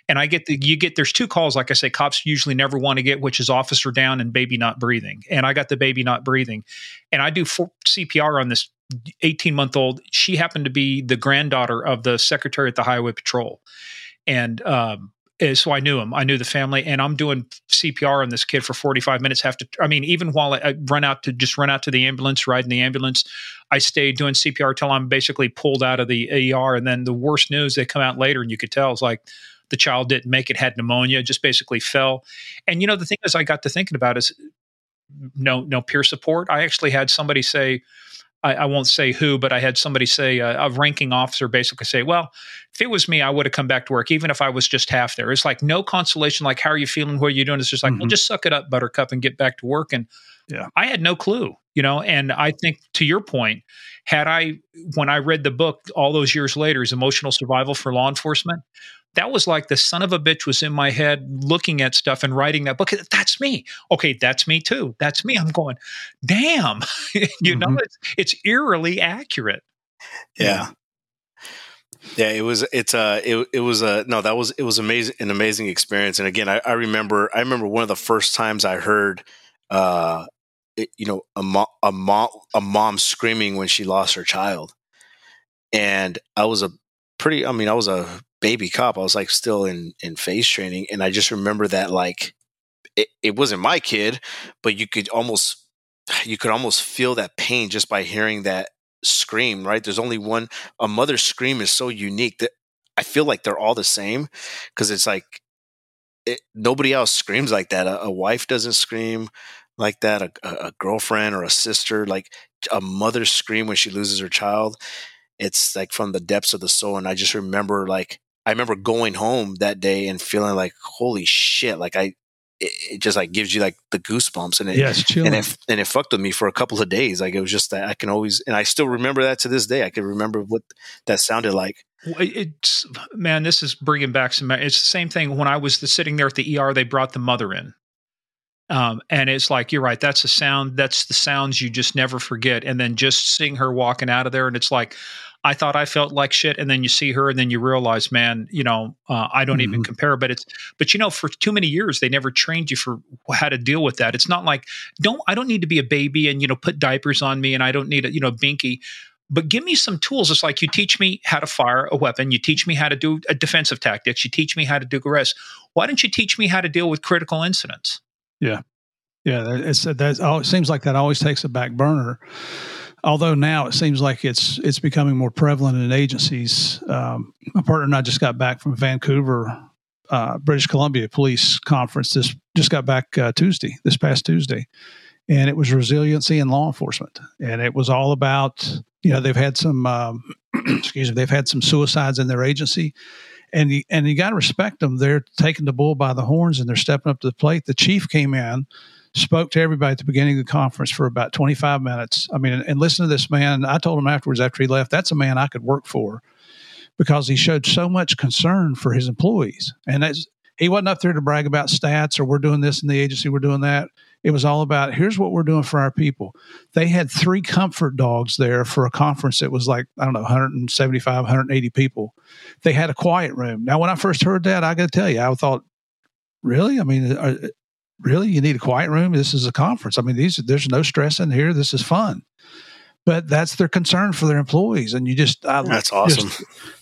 And I get the you get there's two calls, like I say, cops usually never want to get, which is officer down and baby not breathing. And I got the baby not breathing, and I do CPR on this 18 month old. She happened to be the granddaughter of the secretary at the Highway Patrol, and um, so I knew him. I knew the family, and I'm doing CPR on this kid for 45 minutes. Have to, I mean, even while I, I run out to just run out to the ambulance, ride in the ambulance, I stayed doing CPR till I'm basically pulled out of the ER. And then the worst news, they come out later, and you could tell is like the child didn't make it, had pneumonia, just basically fell. And you know, the thing is, I got to thinking about is no no peer support. I actually had somebody say I, I, won't say who, but I had somebody say, uh, a ranking officer basically say, well, if it was me, I would have come back to work, even if I was just half there. It's like no consolation, like, how are you feeling? What are you doing? It's just like, mm-hmm. well, just suck it up, buttercup, and get back to work. And yeah. I had no clue, you know, and I think to your point, had I, when I read the book all those years later, is emotional survival for law enforcement, that was like the son of a bitch was in my head looking at stuff and writing that book. That's me. Okay, that's me too. That's me. I'm going, damn. you mm-hmm. know, it's, it's eerily accurate. Yeah. Yeah, it was. It's uh, it it was a uh, no. That was it was amazing, an amazing experience. And again, I, I remember, I remember one of the first times I heard, uh, it, you know, a mom, a mom, a mom screaming when she lost her child, and I was a pretty. I mean, I was a baby cop. I was like still in in phase training, and I just remember that like it, it wasn't my kid, but you could almost you could almost feel that pain just by hearing that scream. Right? There's only one. A mother's scream is so unique that I feel like they're all the same because it's like it, nobody else screams like that. A, a, wife doesn't scream like that. A, a, girlfriend or a sister, like a mother scream when she loses her child. It's like from the depths of the soul. And I just remember like I remember going home that day and feeling like, holy shit, like I, it, it just like gives you like the goosebumps and it, yes, and it, and it fucked with me for a couple of days. Like it was just that I can always, and I still remember that to this day. I can remember what that sounded like. It's man, this is bringing back some. It's the same thing when I was the, sitting there at the ER. They brought the mother in, um, and it's like you're right. That's a sound. That's the sounds you just never forget. And then just seeing her walking out of there, and it's like I thought I felt like shit, and then you see her, and then you realize, man, you know, uh, I don't mm-hmm. even compare. But it's, but you know, for too many years they never trained you for how to deal with that. It's not like don't I don't need to be a baby and you know put diapers on me, and I don't need a you know binky. But give me some tools. It's like you teach me how to fire a weapon. You teach me how to do a defensive tactics. You teach me how to do arrest. Why don't you teach me how to deal with critical incidents? Yeah, yeah. It's that. It seems like that always takes a back burner although now it seems like it's it's becoming more prevalent in agencies. Um, my partner and I just got back from Vancouver, uh, British Columbia Police Conference. This just got back uh, Tuesday, this past Tuesday, and it was resiliency in law enforcement, and it was all about you know they've had some um, excuse me they've had some suicides in their agency. And you, and you got to respect them. They're taking the bull by the horns and they're stepping up to the plate. The chief came in spoke to everybody at the beginning of the conference for about 25 minutes. I mean, and, and listen to this man. I told him afterwards, after he left, that's a man I could work for because he showed so much concern for his employees. And he wasn't up there to brag about stats or we're doing this in the agency, we're doing that. It was all about here's what we're doing for our people. They had three comfort dogs there for a conference that was like, I don't know, 175, 180 people. They had a quiet room. Now, when I first heard that, I got to tell you, I thought, really? I mean, really you need a quiet room this is a conference i mean these there's no stress in here this is fun but that's their concern for their employees. And you just, I that's awesome.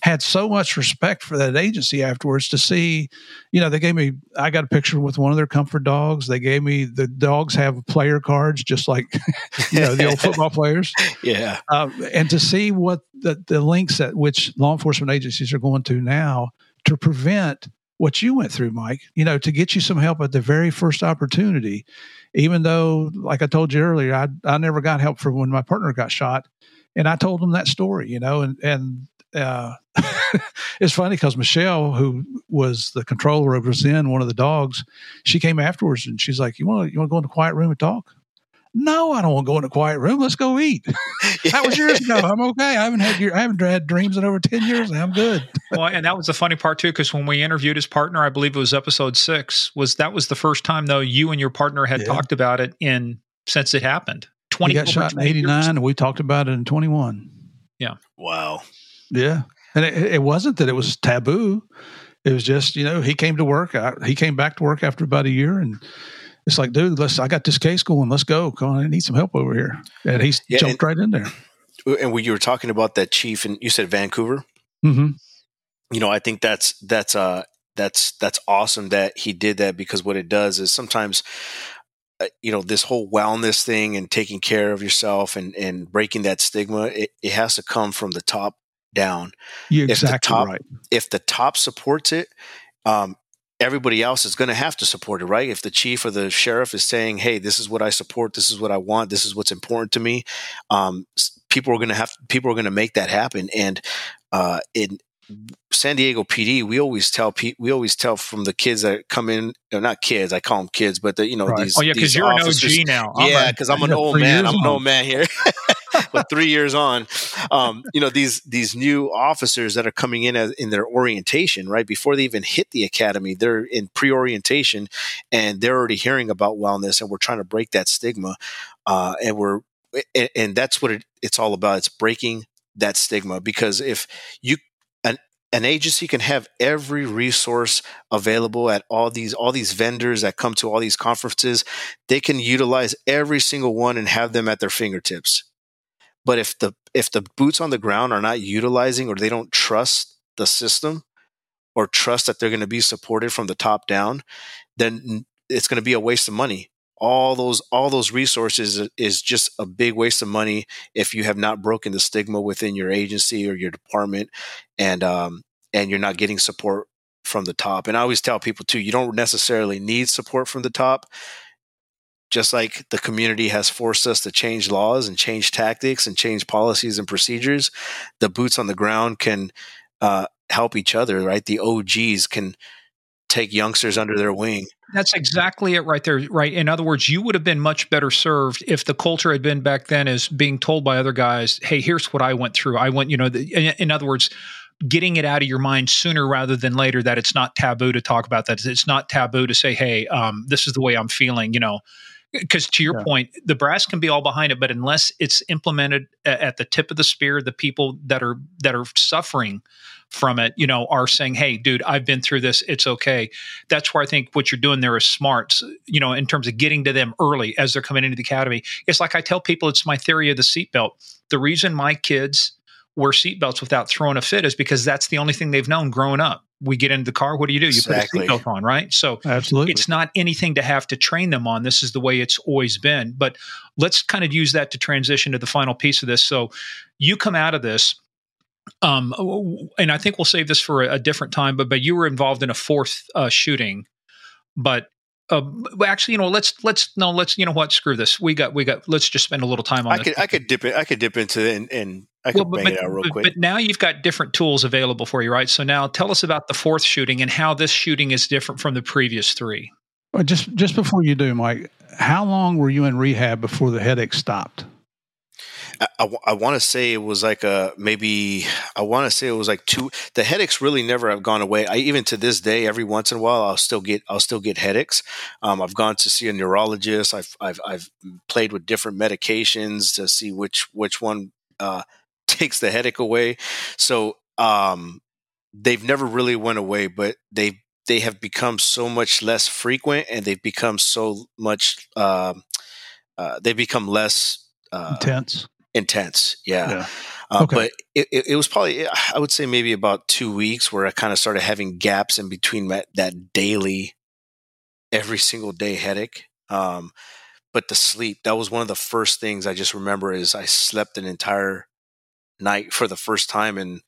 Had so much respect for that agency afterwards to see, you know, they gave me, I got a picture with one of their comfort dogs. They gave me the dogs have player cards, just like, you know, the old football players. Yeah. Um, and to see what the, the links at which law enforcement agencies are going to now to prevent what you went through, Mike, you know, to get you some help at the very first opportunity even though, like I told you earlier, I, I never got help from when my partner got shot. And I told him that story, you know, and, and, uh, it's funny because Michelle, who was the controller of Zen, one of the dogs, she came afterwards and she's like, "You want to you want to go in the quiet room and talk?" No, I don't want to go in a quiet room. Let's go eat. that was years ago. I'm okay. I haven't had your, I haven't had dreams in over ten years. I'm good. well, and that was the funny part too, because when we interviewed his partner, I believe it was episode six. Was that was the first time though you and your partner had yeah. talked about it in since it happened. Twenty. He got shot in '89, and we talked about it in 21. Yeah. Wow. Yeah, and it, it wasn't that it was taboo. It was just you know he came to work. I, he came back to work after about a year and it's like, dude, let's. I got this case going. Let's go. Come on, I need some help over here. And he yeah, jumped and, right in there. And when you were talking about that chief, and you said Vancouver, mm-hmm. you know, I think that's that's uh that's that's awesome that he did that because what it does is sometimes uh, you know this whole wellness thing and taking care of yourself and and breaking that stigma it, it has to come from the top down You're exactly if the top, right if the top supports it um, everybody else is going to have to support it, right? If the chief or the sheriff is saying, "Hey, this is what I support. This is what I want. This is what's important to me," um, people are going to have people are going to make that happen. And uh, in San Diego PD, we always tell we always tell from the kids that come in, not kids, I call them kids, but the, you know right. these. Oh yeah, because you're officers, an OG now. yeah, because I'm an old man. I'm an old man here. but three years on, um, you know these these new officers that are coming in as, in their orientation, right before they even hit the academy, they're in pre-orientation, and they're already hearing about wellness, and we're trying to break that stigma, uh, and we're and, and that's what it, it's all about. It's breaking that stigma because if you an agency can have every resource available at all these all these vendors that come to all these conferences they can utilize every single one and have them at their fingertips but if the if the boots on the ground are not utilizing or they don't trust the system or trust that they're going to be supported from the top down then it's going to be a waste of money. All those all those resources is just a big waste of money if you have not broken the stigma within your agency or your department and um, and you're not getting support from the top. And i always tell people too you don't necessarily need support from the top just like the community has forced us to change laws and change tactics and change policies and procedures the boots on the ground can uh, help each other right the og's can take youngsters under their wing that's exactly it right there. Right. In other words, you would have been much better served if the culture had been back then as being told by other guys, hey, here's what I went through. I went, you know, the, in, in other words, getting it out of your mind sooner rather than later that it's not taboo to talk about that. It's not taboo to say, hey, um, this is the way I'm feeling, you know. Because to your yeah. point, the brass can be all behind it, but unless it's implemented at the tip of the spear, the people that are that are suffering from it, you know, are saying, "Hey, dude, I've been through this. It's okay." That's where I think what you're doing there is smart. You know, in terms of getting to them early as they're coming into the academy. It's like I tell people, it's my theory of the seatbelt. The reason my kids wear seatbelts without throwing a fit is because that's the only thing they've known growing up. We get into the car. What do you do? You exactly. put a seatbelt on, right? So absolutely, it's not anything to have to train them on. This is the way it's always been. But let's kind of use that to transition to the final piece of this. So you come out of this um, and I think we'll save this for a, a, different time. But but you were involved in a fourth uh, shooting, but uh, actually, you know, let's let's no, let's you know what, screw this. We got we got. Let's just spend a little time on. I this. could I could dip it. I could dip into it and, and I could well, bang but, it out real but, quick. But now you've got different tools available for you, right? So now tell us about the fourth shooting and how this shooting is different from the previous three. Well, just just before you do, Mike, how long were you in rehab before the headache stopped? I, I, want to say it was like a maybe I want to say it was like two. The headaches really never have gone away. I even to this day, every once in a while, I'll still get I'll still get headaches. Um, I've gone to see a neurologist. I've I've I've played with different medications to see which which one uh, takes the headache away. So um, they've never really went away, but they they have become so much less frequent, and they've become so much. Uh, uh, they become less uh, intense intense. Yeah. yeah. Uh, okay. But it, it, it, was probably, I would say maybe about two weeks where I kind of started having gaps in between that, that daily, every single day headache. Um, but the sleep, that was one of the first things I just remember is I slept an entire night for the first time in,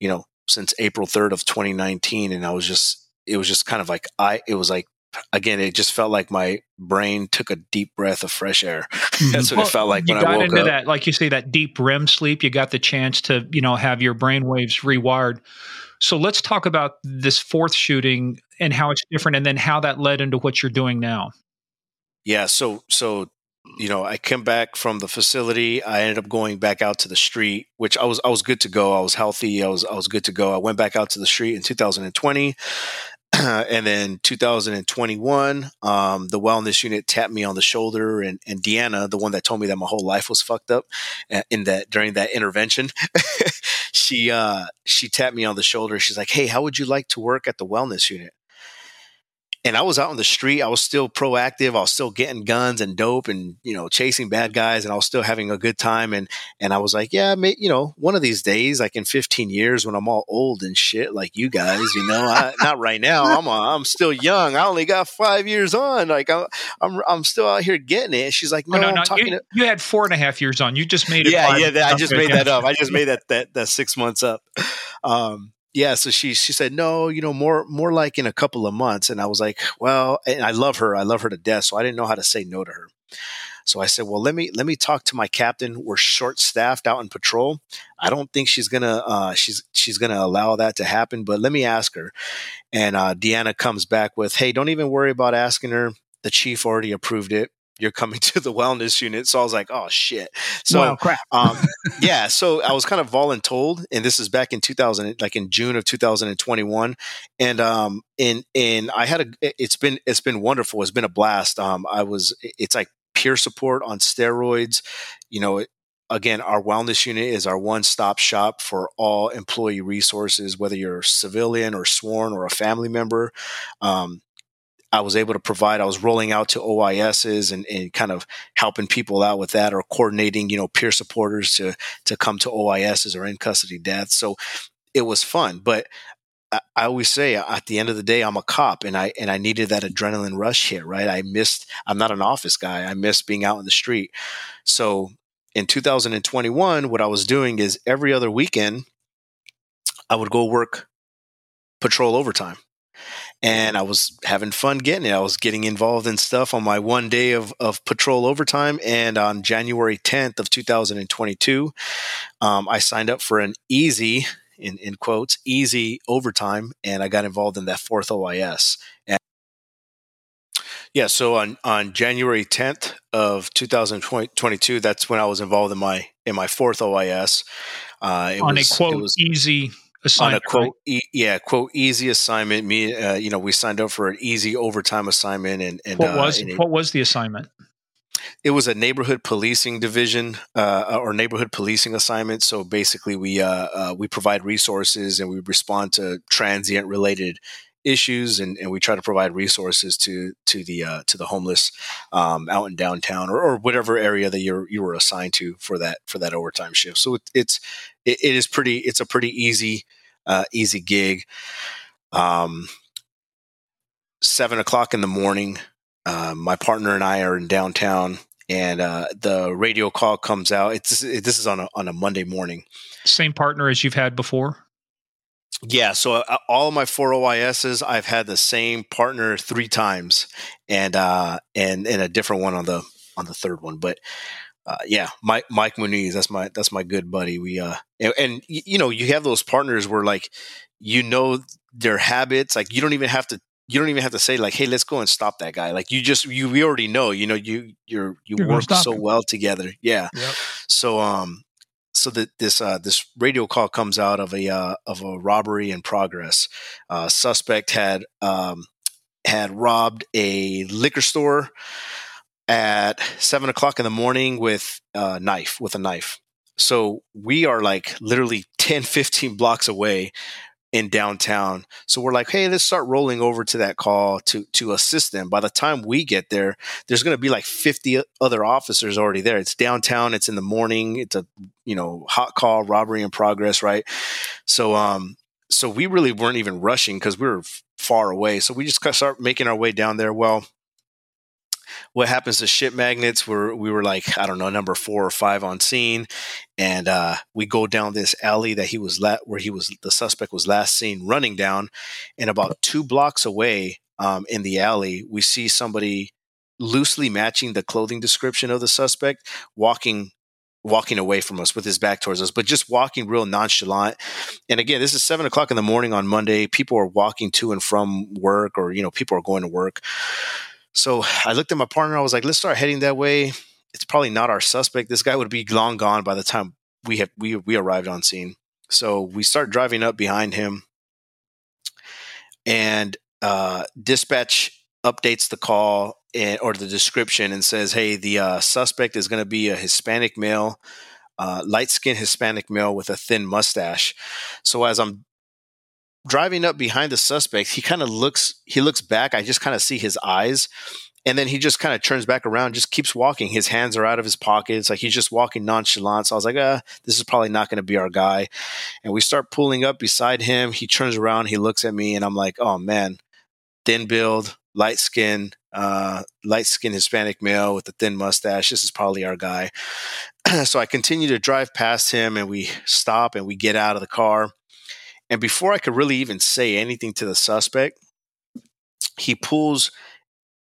you know, since April 3rd of 2019. And I was just, it was just kind of like, I, it was like again, it just felt like my brain took a deep breath of fresh air. Mm-hmm. That's what well, it felt like you when got I woke into up. that, like you say, that deep REM sleep. You got the chance to, you know, have your brain waves rewired. So let's talk about this fourth shooting and how it's different, and then how that led into what you're doing now. Yeah. So, so you know, I came back from the facility. I ended up going back out to the street, which I was I was good to go. I was healthy. I was I was good to go. I went back out to the street in 2020. and then 2021, um, the wellness unit tapped me on the shoulder, and, and Deanna, the one that told me that my whole life was fucked up, uh, in that during that intervention, she uh, she tapped me on the shoulder. She's like, "Hey, how would you like to work at the wellness unit?" And I was out on the street. I was still proactive. I was still getting guns and dope and, you know, chasing bad guys and I was still having a good time. And, and I was like, yeah, you know, one of these days, like in 15 years when I'm all old and shit, like you guys, you know, I, not right now. I'm, a, I'm still young. I only got five years on. Like I'm, I'm, I'm still out here getting it. She's like, no, oh, no, I'm no, talking you, to- you had four and a half years on. You just made it. Yeah. Yeah. I just made that up. I just made that, that, that six months up. Um, yeah so she she said no you know more more like in a couple of months. And i was like well and i love her i love her to death so i didn't know how to say no to her. So i said well let me let me talk to my captain. We're short staffed out in patrol. I don't think she's gonna uh, she's she's gonna allow that to happen but let me ask her. And uh, deanna comes back with hey don't even worry about asking her. The chief already approved it you're coming to the wellness unit. So I was like, oh shit. So wow, crap. um, yeah, so I was kind of voluntold, and this is back in 2000, like in June of 2021, and um, and and I had a. It's been it's been wonderful. It's been a blast. Um, I was. It's like peer support on steroids. You know, again, our wellness unit is our one stop shop for all employee resources, whether you're a civilian or sworn or a family member. Um, I was able to provide. I was rolling out to OISs and, and kind of helping people out with that, or coordinating, you know, peer supporters to to come to OISs or in custody deaths. So it was fun, but I, always say at the end of the day, I'm a cop, and I and I needed that adrenaline rush here, Right, I missed. I'm not an office guy. I miss being out in the street. So in 2021, what I was doing is every other weekend, I would go work patrol overtime and I was having fun getting it. I was getting involved in stuff on my one day of, of patrol overtime. And on January 10th of 2022, um, I signed up for an easy, in, in quotes, easy overtime, and I got involved in that fourth OIS. And yeah, so on, on January 10th of 2022, that's when I was involved in my in my fourth OIS. Uh, on was, a quote was, easy on a quote, right? e- yeah, quote easy assignment. Me, uh, you know, we signed up for an easy overtime assignment, and, and what was uh, what was the assignment? It was a neighborhood policing division uh, or neighborhood policing assignment. So basically, we uh, uh, we provide resources and we respond to transient related issues and, and we try to provide resources to to the uh, to the homeless um, out in downtown or, or whatever area that you you were assigned to for that for that overtime shift. So it, it's it, it is pretty it's a pretty easy uh, easy gig. Um, seven o'clock in the morning, uh, my partner and I are in downtown, and uh, the radio call comes out. It's this is on a on a Monday morning. Same partner as you've had before. Yeah, so uh, all of my four OISs, I've had the same partner three times, and uh, and and a different one on the on the third one. But uh, yeah, Mike Mike Muniz, that's my that's my good buddy. We uh and, and you know you have those partners where like you know their habits, like you don't even have to you don't even have to say like, "Hey, let's go and stop that guy." Like you just you we already know. You know you you're you you're work so him. well together. Yeah. Yep. So um so that this uh, this radio call comes out of a uh, of a robbery in progress. Uh, suspect had um, had robbed a liquor store at seven o'clock in the morning with a knife with a knife. So we are like literally 10, 15 blocks away in downtown. So we're like, hey, let's start rolling over to that call to to assist them. By the time we get there, there's going to be like 50 other officers already there. It's downtown. It's in the morning. It's a you know hot call, robbery in progress, right? So um, so we really weren't even rushing because we were far away. So we just start making our way down there. Well, what happens to ship magnets where we were like i don't know number four or five on scene and uh, we go down this alley that he was la- where he was the suspect was last seen running down and about two blocks away um, in the alley we see somebody loosely matching the clothing description of the suspect walking walking away from us with his back towards us, but just walking real nonchalant. And again, this is seven o'clock in the morning on Monday. People are walking to and from work, or you know, people are going to work. So I looked at my partner. I was like, let's start heading that way. It's probably not our suspect. This guy would be long gone by the time we have we we arrived on scene. So we start driving up behind him, and uh, dispatch updates the call and, or the description and says, "Hey, the uh, suspect is going to be a Hispanic male, uh, light skinned Hispanic male with a thin mustache." So as I'm driving up behind the suspect, he kind of looks he looks back. I just kind of see his eyes. And then he just kind of turns back around, just keeps walking. His hands are out of his pockets. Like he's just walking nonchalant. So I was like, uh, this is probably not going to be our guy. And we start pulling up beside him. He turns around, he looks at me, and I'm like, oh man, thin build, light skin, uh, light skin Hispanic male with a thin mustache. This is probably our guy. so I continue to drive past him and we stop and we get out of the car. And before I could really even say anything to the suspect, he pulls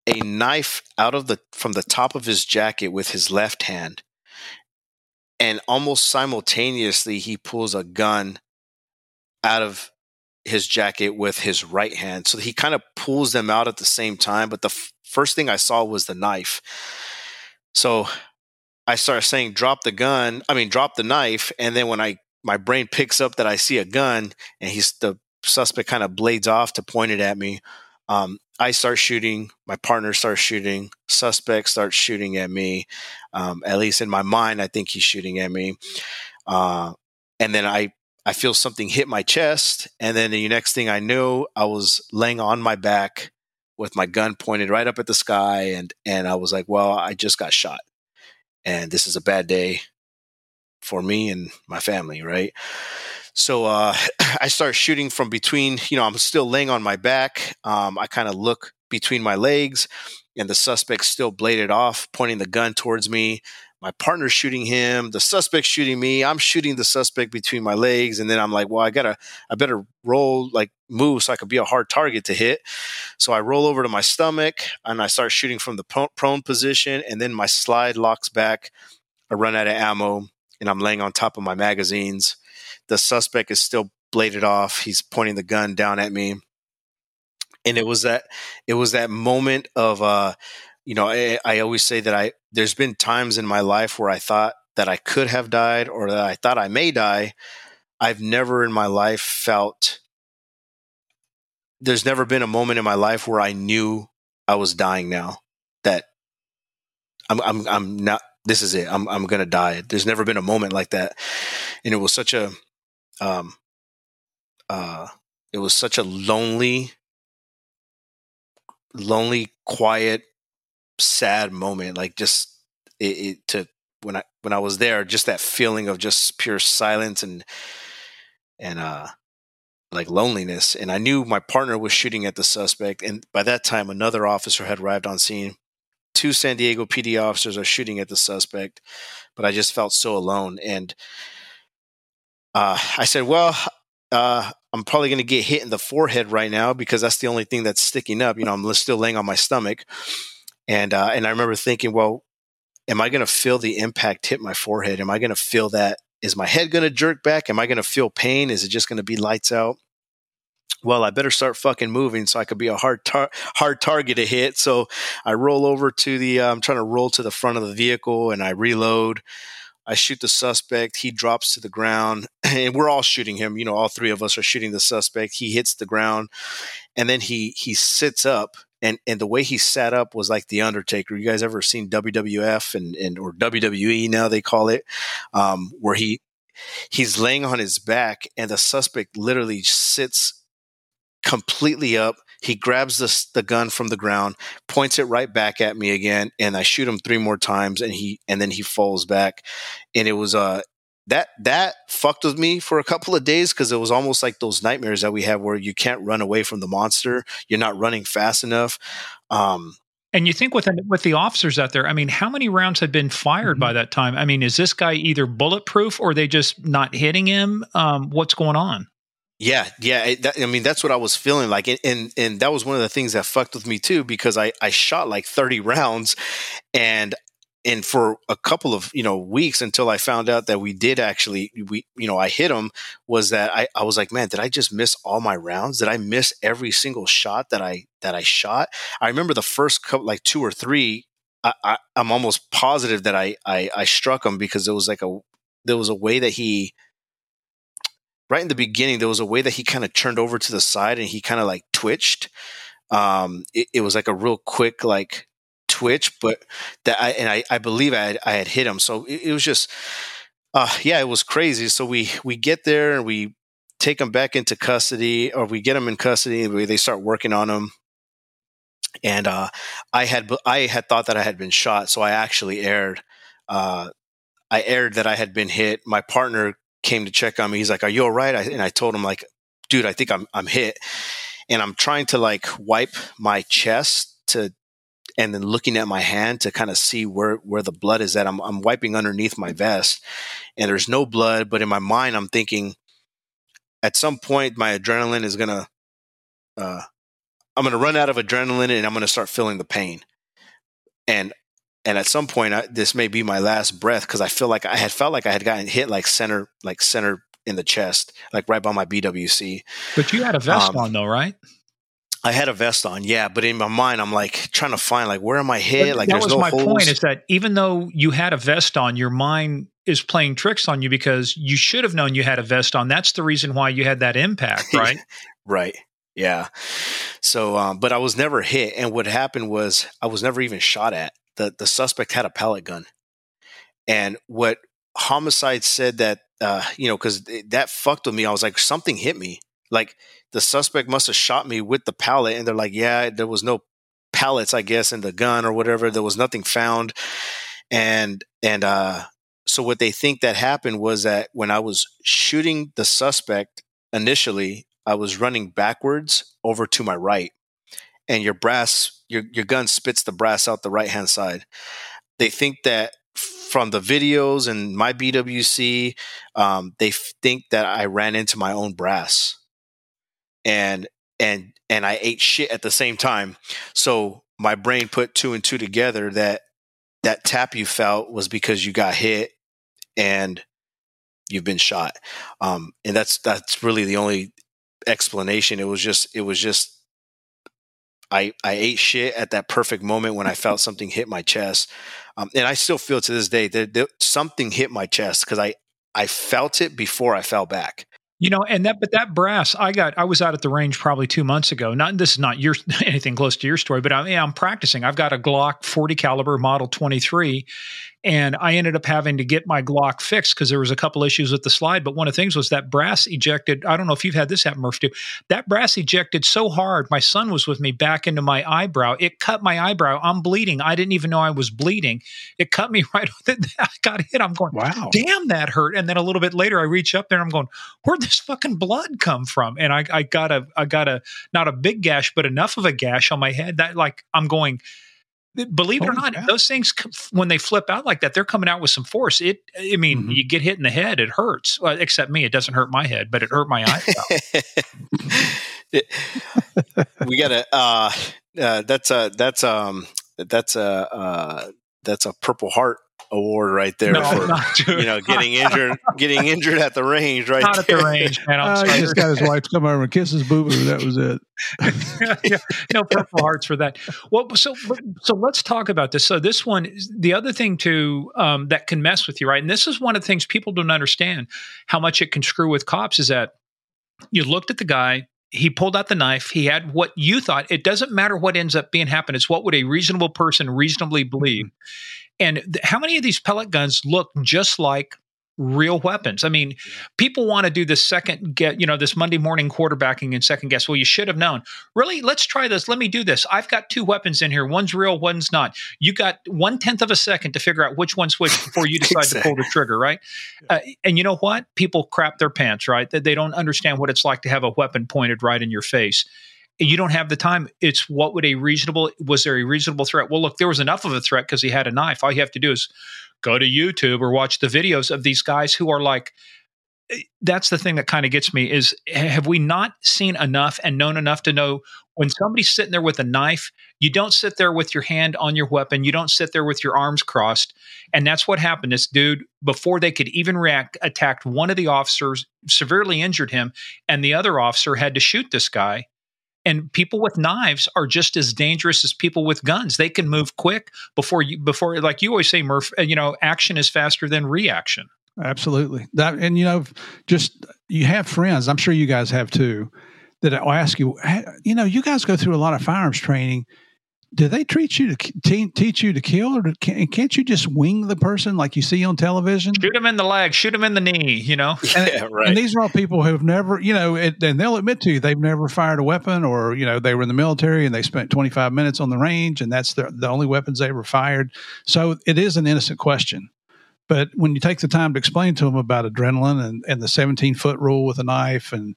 a knife out of the from the top of his jacket with his left hand. And almost simultaneously he pulls a gun out of his jacket with his right hand. So he kind of pulls them out at the same time, but the f- first thing I saw was the knife. So I started saying drop the gun, I mean drop the knife, and then when I my brain picks up that I see a gun and he's the suspect kind of blades off to point it at me. Um, I start shooting. My partner starts shooting. Suspect starts shooting at me. Um, at least in my mind, I think he's shooting at me. Uh, and then I I feel something hit my chest, and then the next thing I knew, I was laying on my back with my gun pointed right up at the sky, and and I was like, well, I just got shot, and this is a bad day for me and my family, right? So uh, I start shooting from between, you know, I'm still laying on my back. Um, I kind of look between my legs, and the suspect still bladed off, pointing the gun towards me. My partner's shooting him. The suspect's shooting me. I'm shooting the suspect between my legs, and then I'm like, well, I gotta, I better roll, like move, so I could be a hard target to hit. So I roll over to my stomach, and I start shooting from the prone position, and then my slide locks back. I run out of ammo and I'm laying on top of my magazines. The suspect is still bladed off. He's pointing the gun down at me. And it was that it was that moment of uh you know, I, I always say that I there's been times in my life where I thought that I could have died or that I thought I may die. I've never in my life felt there's never been a moment in my life where I knew I was dying now. That I'm I'm I'm not this is it. I'm I'm gonna die. There's never been a moment like that, and it was such a, um, uh, it was such a lonely, lonely, quiet, sad moment. Like just it, it to when I when I was there, just that feeling of just pure silence and and uh like loneliness. And I knew my partner was shooting at the suspect, and by that time, another officer had arrived on scene two San Diego PD officers are shooting at the suspect, but I just felt so alone. And uh, I said, well, uh, I'm probably going to get hit in the forehead right now because that's the only thing that's sticking up. You know, I'm still laying on my stomach. And, uh, and I remember thinking, well, am I going to feel the impact hit my forehead? Am I going to feel that? Is my head going to jerk back? Am I going to feel pain? Is it just going to be lights out? Well, I better start fucking moving so I could be a hard tar- hard target to hit. So I roll over to the, uh, I'm trying to roll to the front of the vehicle and I reload. I shoot the suspect. He drops to the ground and we're all shooting him. You know, all three of us are shooting the suspect. He hits the ground and then he, he sits up and, and the way he sat up was like the Undertaker. You guys ever seen WWF and, and or WWE now they call it, um, where he he's laying on his back, and the suspect literally sits completely up. He grabs the, the gun from the ground, points it right back at me again, and I shoot him three more times, and he and then he falls back, and it was uh that that fucked with me for a couple of days because it was almost like those nightmares that we have where you can't run away from the monster, you're not running fast enough. Um, and you think with with the officers out there, I mean, how many rounds had been fired mm-hmm. by that time? I mean, is this guy either bulletproof or they just not hitting him? Um, what's going on? Yeah, yeah. That, I mean, that's what I was feeling like, and, and, and that was one of the things that fucked with me too because I I shot like thirty rounds, and and for a couple of you know weeks until I found out that we did actually we you know I hit him was that I I was like man did I just miss all my rounds did I miss every single shot that I that I shot I remember the first couple like two or three I, am almost positive that I, I I struck him because it was like a there was a way that he right in the beginning, there was a way that he kind of turned over to the side and he kind of like twitched. Um, it, it, was like a real quick like twitch, but that I and I, I believe I had, I had hit him. So it, it was just, uh, yeah, it was crazy. So we we get there and we take him back into custody, or we get him in custody. They start working on him. And uh, I had I had thought that I had been shot, so I actually aired. Uh, I aired that I had been hit. My partner came to check on me. He's like, "Are you all right?" I, and I told him like, "Dude, I think I'm I'm hit." And I'm trying to like wipe my chest to and then looking at my hand to kind of see where where the blood is at. I'm I'm wiping underneath my vest and there's no blood, but in my mind I'm thinking at some point my adrenaline is to uh I'm to run out of adrenaline and I'm to start feeling the pain. And and at some point I, this may be my last breath because I feel like I had felt like I had gotten hit like center like center in the chest, like right by my BWC. But you had a vest um, on though, right? I had a vest on, yeah, but in my mind, I'm like trying to find like where am I hit? Like that there's was no my holes. point is that even though you had a vest on, your mind is playing tricks on you because you should have known you had a vest on. That's the reason why you had that impact, right? right. Yeah. So, um, but I was never hit, and what happened was I was never even shot at the the suspect had a pellet gun, and what homicide said that uh, you know because that fucked with me. I was like, something hit me. Like the suspect must have shot me with the pellet, and they're like, yeah, there was no pellets, I guess, in the gun or whatever. There was nothing found, and and uh, so what they think that happened was that when I was shooting the suspect initially, I was running backwards over to my right, and your brass your your gun spits the brass out the right hand side. They think that from the videos and my BWC, um, they think that I ran into my own brass, and and and I ate shit at the same time. So my brain put two and two together that that tap you felt was because you got hit and you've been shot. Um, and that's that's really the only explanation. It was just it was just I, I ate shit at that perfect moment when I felt something hit my chest. Um, and I still feel to this day that, something hit my chest because I, I felt it before I fell back. You know, and that, but that brass, I got, I was out at the range probably two months ago. Not, this is not your, anything close to your story, but I, I'm practicing. I've got a Glock 40 caliber model 23 and I ended up having to get my Glock fixed because there was a couple issues with the slide. But one of the things was that brass ejected. I don't know if you've had this happen, Murph, too. That brass ejected so hard. My son was with me back into my eyebrow. It cut my eyebrow. I'm bleeding. I didn't even know I was bleeding. It cut me right. I got hit. I'm going, wow, damn, that hurt. And then a little bit later, I reach up there. I'm going, where'd this fucking blood come from? And I, I got a, I got a, not a big gash, but enough of a gash on my head that like I'm going believe it or not, yeah. those things when they flip out like that, they're coming out with some force. It, I mean, mm-hmm. you get hit in the head, it hurts. Well, except me, it doesn't hurt my head, but it hurt my eye. we got to. Uh, uh, that's a that's um that's a uh, that's a Purple Heart award right there no, for you know getting injured getting injured at the range right not there. at the range man I'm uh, he just got his wife to come over and kiss his boo boo that was it yeah, no purple hearts for that well so so let's talk about this so this one the other thing too um, that can mess with you right and this is one of the things people don't understand how much it can screw with cops is that you looked at the guy he pulled out the knife. He had what you thought. It doesn't matter what ends up being happened. It's what would a reasonable person reasonably believe. And th- how many of these pellet guns look just like real weapons. I mean, people want to do this second get, you know, this Monday morning quarterbacking and second guess. Well, you should have known. Really, let's try this. Let me do this. I've got two weapons in here. One's real, one's not. You got one tenth of a second to figure out which one's which before you decide exactly. to pull the trigger, right? Uh, and you know what? People crap their pants, right? That they don't understand what it's like to have a weapon pointed right in your face you don't have the time. It's what would a reasonable was there a reasonable threat? Well, look, there was enough of a threat because he had a knife. All you have to do is go to YouTube or watch the videos of these guys who are like, eh, that's the thing that kind of gets me is have we not seen enough and known enough to know when somebody's sitting there with a knife you don't sit there with your hand on your weapon you don't sit there with your arms crossed and that's what happened this dude before they could even react attacked one of the officers severely injured him and the other officer had to shoot this guy and people with knives are just as dangerous as people with guns. They can move quick before you before like you always say murph uh, you know action is faster than reaction. Absolutely. That and you know just you have friends i'm sure you guys have too that i'll ask you you know you guys go through a lot of firearms training do they treat you to te- teach you to kill, or to, can, not you just wing the person like you see on television? Shoot them in the leg, shoot them in the knee. You know, and, yeah, right. And these are all people who've never, you know, it, and they'll admit to you they've never fired a weapon, or you know, they were in the military and they spent 25 minutes on the range, and that's the the only weapons they ever fired. So it is an innocent question. But when you take the time to explain to them about adrenaline and, and the 17 foot rule with a knife and,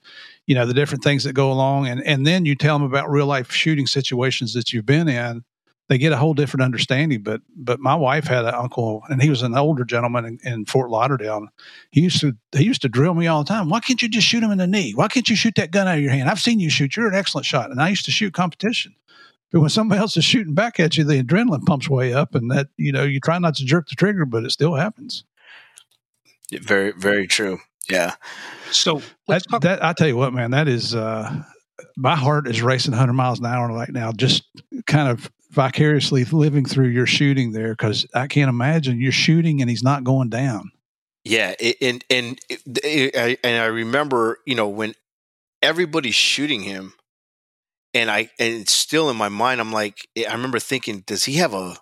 you know, the different things that go along, and, and then you tell them about real life shooting situations that you've been in, they get a whole different understanding. But but my wife had an uncle, and he was an older gentleman in, in, Fort Lauderdale. He used to he used to drill me all the time. Why can't you just shoot him in the knee? Why can't you shoot that gun out of your hand? I've seen you shoot. You're an excellent shot. And I used to shoot competition. But when somebody else is shooting back at you, the adrenaline pumps way up, and that you know you try not to jerk the trigger, but it still happens. Very, very true. Yeah. So that, that I tell you what, man, that is uh, my heart is racing 100 miles an hour right now, just kind of vicariously living through your shooting there because I can't imagine you're shooting and he's not going down. Yeah, it, and and it, and I remember, you know, when everybody's shooting him, and I and it's still in my mind. I'm like, I remember thinking, does he have a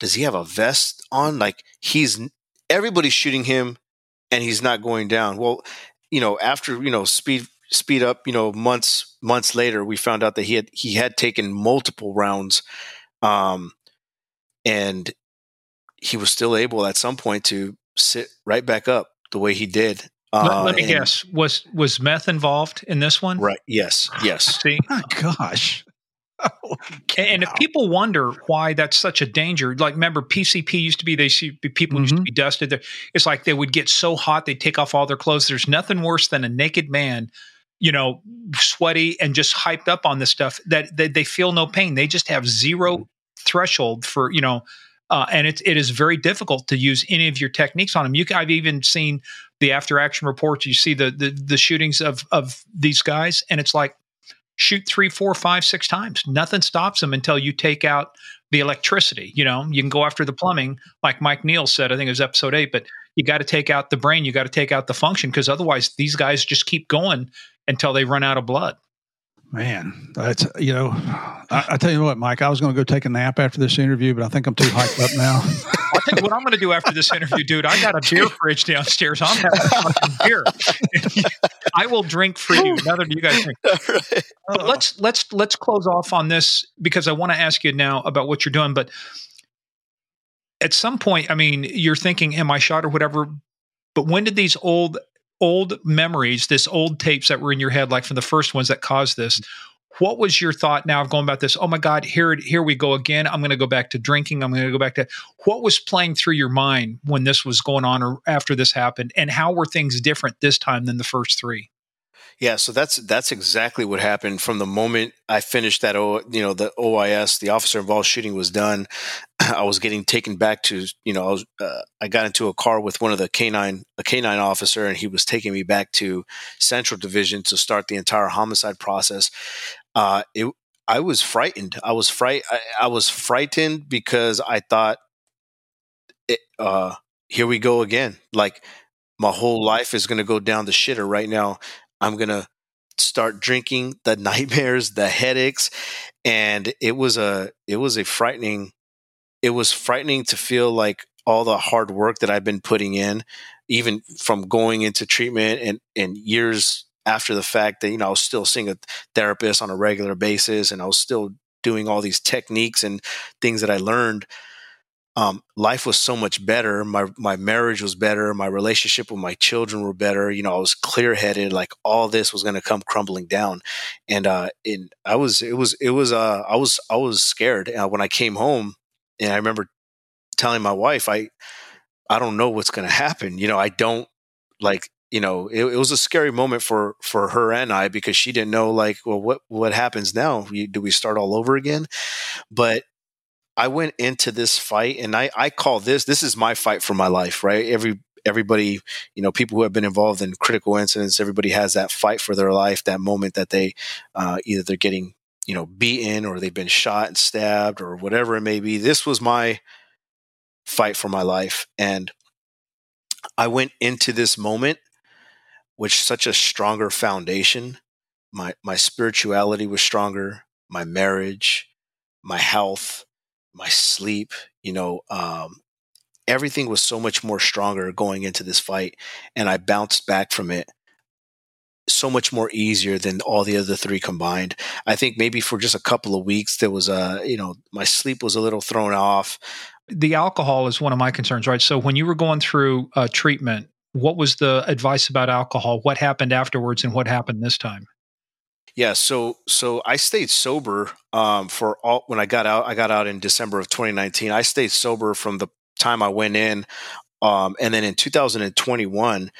does he have a vest on? Like he's everybody's shooting him, and he's not going down. Well, you know, after you know speed speed up, you know, months months later, we found out that he had he had taken multiple rounds, um, and he was still able at some point to sit right back up the way he did. Uh, let, let, me and, guess. Was was meth involved in this one? Right. Yes. Yes. See. Oh, gosh. Oh, and if people wonder why that's such a danger, like remember PCP used to be they see people mm-hmm. used to mm-hmm. be dusted. It's like they would get so hot they'd take off all their clothes. There's nothing worse than a naked man, you know, sweaty and just hyped up on this stuff that they, they feel no pain. They just have zero threshold for you know uh, and it, it is very difficult to use any of your techniques on them. You can, I've even seen the after action reports. You see the, the the shootings of of these guys, and it's like shoot three, four, five, six times. Nothing stops them until you take out the electricity. You know, you can go after the plumbing, like Mike Neal said. I think it was episode eight, but you got to take out the brain. You got to take out the function because otherwise, these guys just keep going until they run out of blood. Man, that's you know, I, I, tell you what, Mike. I was going to go take a nap after this interview, but I think I'm too hyped up now. I think what I'm going to do after this interview, dude. I got a beer fridge downstairs. I'm having fucking beer. I will drink for you. Another you guys drink. Right. But oh. let's let's let's close off on this because I want to ask you now about what you're doing. But at some point, I mean, you're thinking, "Am I shot or whatever?" But when did these old old memories, this old tapes that were in your head, like from the first ones that caused this. What was your thought now of going about this? Oh my God, here, here we go again. I'm going to go back to drinking. I'm going to go back to what was playing through your mind when this was going on or after this happened, and how were things different this time than the first three? Yeah, so that's that's exactly what happened from the moment I finished that o, you know the OIS, the officer involved shooting was done. I was getting taken back to you know I was uh, I got into a car with one of the canine a canine officer and he was taking me back to Central Division to start the entire homicide process. Uh, it I was frightened. I was fright. I, I was frightened because I thought, it, uh, here we go again. Like my whole life is going to go down the shitter right now. I'm going to start drinking the nightmares, the headaches. And it was a, it was a frightening, it was frightening to feel like all the hard work that I've been putting in, even from going into treatment and, and years after the fact that, you know, I was still seeing a therapist on a regular basis and I was still doing all these techniques and things that I learned. Um, life was so much better. My my marriage was better. My relationship with my children were better. You know, I was clear headed. Like all this was going to come crumbling down, and uh, and I was it was it was uh, I was I was scared uh, when I came home, and I remember telling my wife, I I don't know what's going to happen. You know, I don't like you know it, it, was a scary moment for for her and I because she didn't know like well what what happens now? Do we start all over again? But I went into this fight and I I call this this is my fight for my life right? Every everybody you know people who have been involved in critical incidents everybody has that fight for their life that moment that they uh, either they're getting you know beaten or they've been shot and stabbed or whatever it may be. This was my fight for my life. And I went into this moment with such a stronger foundation. My my spirituality was stronger, my marriage, my health, my sleep, you know, um, everything was so much more stronger going into this fight. And I bounced back from it so much more easier than all the other three combined. I think maybe for just a couple of weeks there was a, you know, my sleep was a little thrown off the alcohol is one of my concerns, right? So when you were going through uh, treatment, what was the advice about alcohol? What happened afterwards, and what happened this time? Yeah, so so I stayed sober um, for all when I got out. I got out in December of 2019. I stayed sober from the time I went in, um, and then in 2021,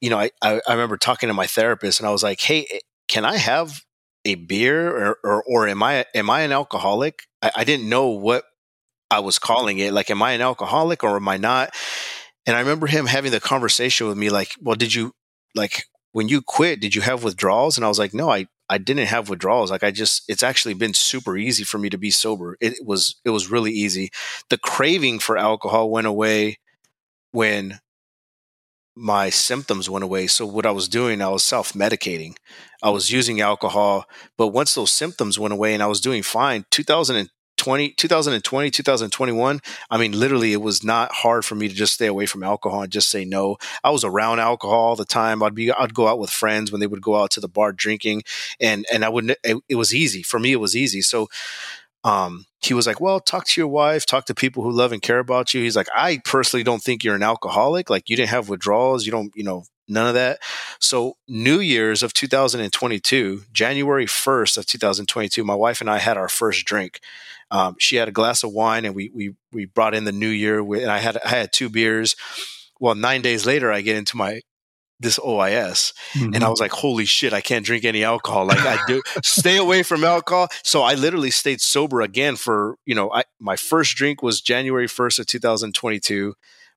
you know, I, I, I remember talking to my therapist, and I was like, "Hey, eh, can I have a beer, or or, or am I am I an alcoholic?" I, I didn't know what I was calling it. Like, am I an alcoholic or am I not? And I remember him having the conversation with me, like, well, did you like when you quit, did you have withdrawals? And I was like, no, I, I didn't have withdrawals. Like I just, it's actually been super easy for me to be sober. It was, it was really easy. The craving for alcohol went away when my symptoms went away. So what I was doing, I was self medicating. I was using alcohol, but once those symptoms went away and I was doing fine, 2000 20, 2020, 2021, I mean, literally, it was not hard for me to just stay away from alcohol and just say no. I was around alcohol all the time. I'd be, I'd go out with friends when they would go out to the bar drinking, and and I wouldn't. It, it was easy for me. It was easy. So, um, he was like, "Well, talk to your wife, talk to people who love and care about you." He's like, "I personally don't think you're an alcoholic. Like, you didn't have withdrawals. You don't, you know, none of that. So, New Year's of 2022, January 1st of 2022, my wife and I had our first drink. Um, she had a glass of wine, and we we we brought in the New Year, with, and I had I had two beers. Well, nine days later, I get into my this OIS. Mm-hmm. And I mm-hmm. was like, holy shit, I can't drink any alcohol. Like I do stay away from alcohol. So I literally stayed sober again for, you know, I, my first drink was January 1st of 2022.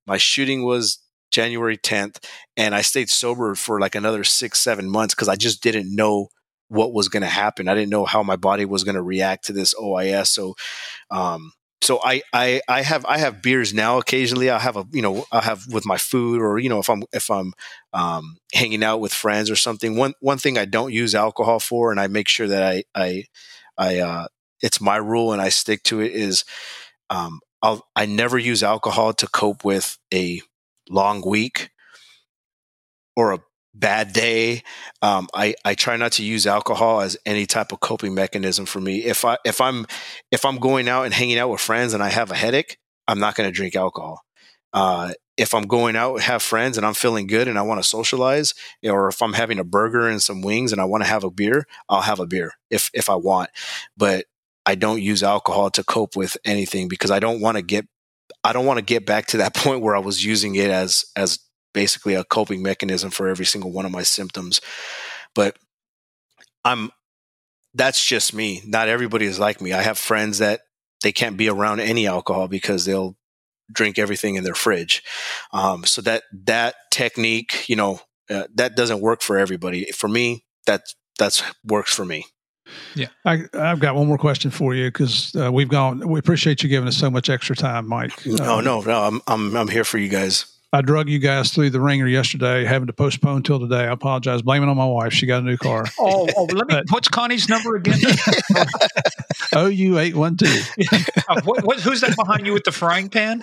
My shooting was January 10th. And I stayed sober for like another six, seven months because I just didn't know what was going to happen. I didn't know how my body was going to react to this OIS. So, um, so I, I, I have, I have beers now. Occasionally I'll have a, you know, I'll have with my food or, you know, if I'm, if I'm, um, hanging out with friends or something. One, one thing I don't use alcohol for, and I make sure that I, I, I, uh, it's my rule and I stick to it is, um, I'll, I never use alcohol to cope with a long week or a bad day. Um, I, I try not to use alcohol as any type of coping mechanism for me. If I if I'm if I'm going out and hanging out with friends and I have a headache, I'm not going to drink alcohol. Uh, if I'm going out have friends and I'm feeling good and I want to socialize, or if I'm having a burger and some wings and I want to have a beer, I'll have a beer if if I want. But I don't use alcohol to cope with anything because I don't want to get I don't want to get back to that point where I was using it as as basically a coping mechanism for every single one of my symptoms. But I'm that's just me. Not everybody is like me. I have friends that they can't be around any alcohol because they'll drink everything in their fridge. Um, so that that technique, you know, uh, that doesn't work for everybody. For me, that that's works for me. Yeah, I, have got one more question for you because uh, we've gone. We appreciate you giving us so much extra time, Mike. No, um, no, no. I'm I'm I'm here for you guys. I drug you guys through the ringer yesterday, having to postpone till today. I apologize. Blame it on my wife. She got a new car. oh, oh, let me. what's Connie's number again? OU eight one two. Uh, who's that behind you with the frying pan?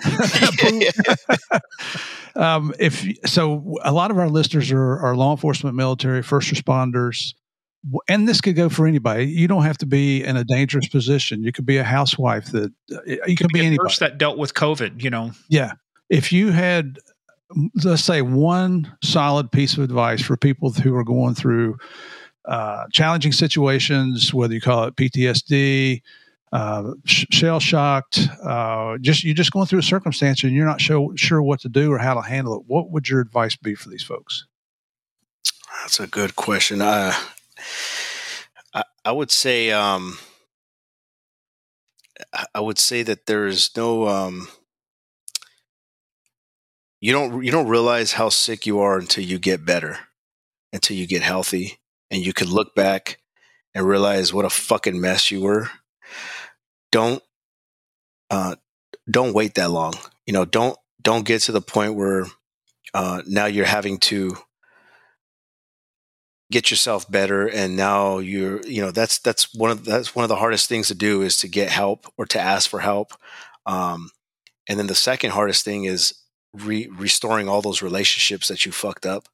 um, if so, a lot of our listeners are, are law enforcement, military, first responders, and this could go for anybody. You don't have to be in a dangerous position. You could be a housewife that uh, you, you could be, be anybody that dealt with COVID. You know, yeah. If you had let's say one solid piece of advice for people who are going through uh, challenging situations, whether you call it PTSD, uh, sh- shell shocked, uh, just you're just going through a circumstance and you're not sure sure what to do or how to handle it. What would your advice be for these folks? That's a good question. I, I would say um, I would say that there is no um, you don't you don't realize how sick you are until you get better, until you get healthy, and you can look back and realize what a fucking mess you were. Don't uh, don't wait that long. You know, don't don't get to the point where uh, now you're having to get yourself better and now you're you know that's that's one of that's one of the hardest things to do is to get help or to ask for help um, and then the second hardest thing is re- restoring all those relationships that you fucked up.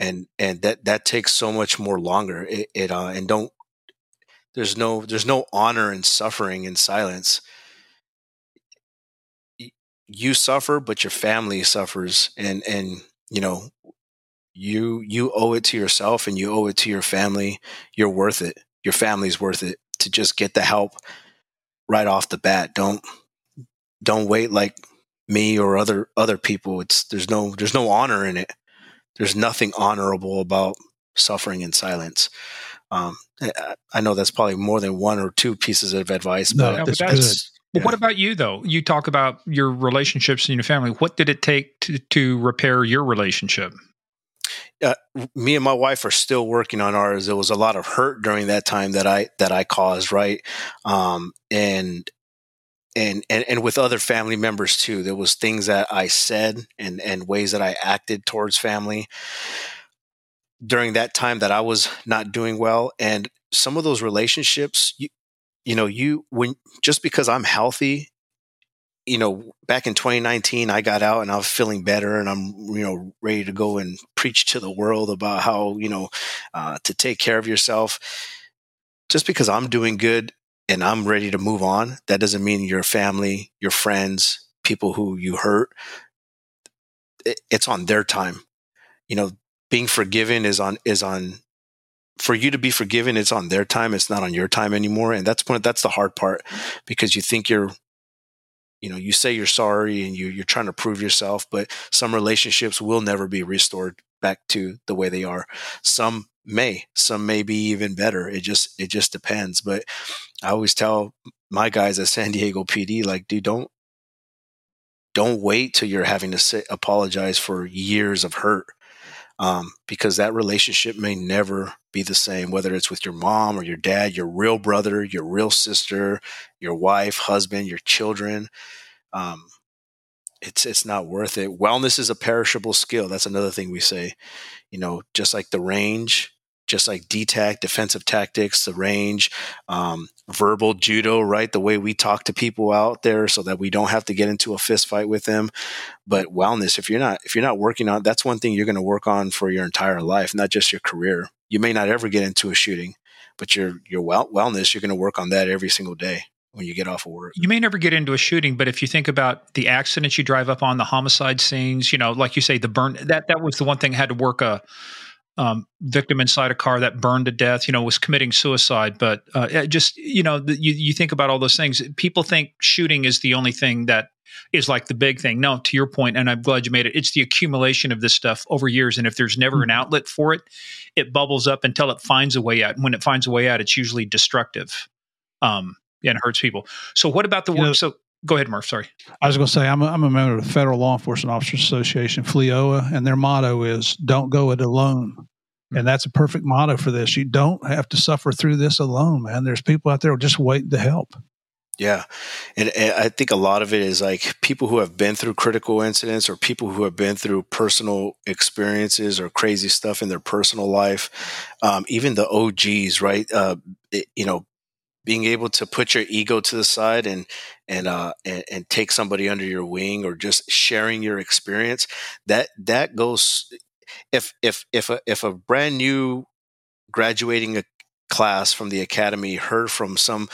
And and that that takes so much more longer. It, it uh and don't there's no there's no honor in suffering in silence. You suffer but your family suffers. And and you know you you owe it to yourself and you owe it to your family. You're worth it. Your family's worth it to just get the help right off the bat. Don't don't wait like me or other other people. It's there's no there's no honor in it. There's nothing honorable about suffering in silence. Um, I know that's probably more than one or two pieces of advice, but, no, that's, that's yeah. What about you though? You talk about your relationships and your family. What did it take to, to repair your relationship? Uh, me and my wife are still working on ours. There was a lot of hurt during that time that I that I caused, right? Um, and and, and and with other family members too. There was things that I said and and ways that I acted towards family during that time that I was not doing well. And some of those relationships, you, you know, you when just because I'm healthy, you know, back in 2019, I got out and I was feeling better, and I'm you know ready to go and preach to the world about how you know uh, to take care of yourself. Just because I'm doing good and I'm ready to move on, that doesn't mean your family, your friends, people who you hurt, it's on their time. You know, being forgiven is on is on for you to be forgiven it's on their time it's not on your time anymore and that's one that's the hard part because you think you're you know you say you're sorry and you you're trying to prove yourself but some relationships will never be restored back to the way they are some may some may be even better it just it just depends but i always tell my guys at san diego pd like dude don't don't wait till you're having to say, apologize for years of hurt um, because that relationship may never be the same whether it's with your mom or your dad your real brother your real sister your wife husband your children um, it's it's not worth it wellness is a perishable skill that's another thing we say you know just like the range just like DTAC, defensive tactics, the range, um, verbal judo, right? The way we talk to people out there so that we don't have to get into a fist fight with them. But wellness, if you're not, if you're not working on, that's one thing you're going to work on for your entire life, not just your career. You may not ever get into a shooting, but your, your well, wellness, you're going to work on that every single day when you get off of work. You may never get into a shooting, but if you think about the accidents you drive up on, the homicide scenes, you know, like you say, the burn that that was the one thing I had to work a um, victim inside a car that burned to death, you know, was committing suicide. But uh, just, you know, the, you, you think about all those things. People think shooting is the only thing that is like the big thing. No, to your point, and I'm glad you made it, it's the accumulation of this stuff over years. And if there's never mm-hmm. an outlet for it, it bubbles up until it finds a way out. And when it finds a way out, it's usually destructive um, and hurts people. So, what about the work? Know, so, Go ahead, Murph. Sorry. I was going to say, I'm a, I'm a member of the Federal Law Enforcement Officers Association, FLEOA, and their motto is don't go it alone. Hmm. And that's a perfect motto for this. You don't have to suffer through this alone, man. There's people out there just waiting to help. Yeah. And, and, I think a lot of it is like people who have been through critical incidents or people who have been through personal experiences or crazy stuff in their personal life. Um, even the OGs, right? Uh, it, you know, being able to put your ego to the side and and uh and, and take somebody under your wing or just sharing your experience that that goes if if if a, if a brand new graduating a class from the academy heard from some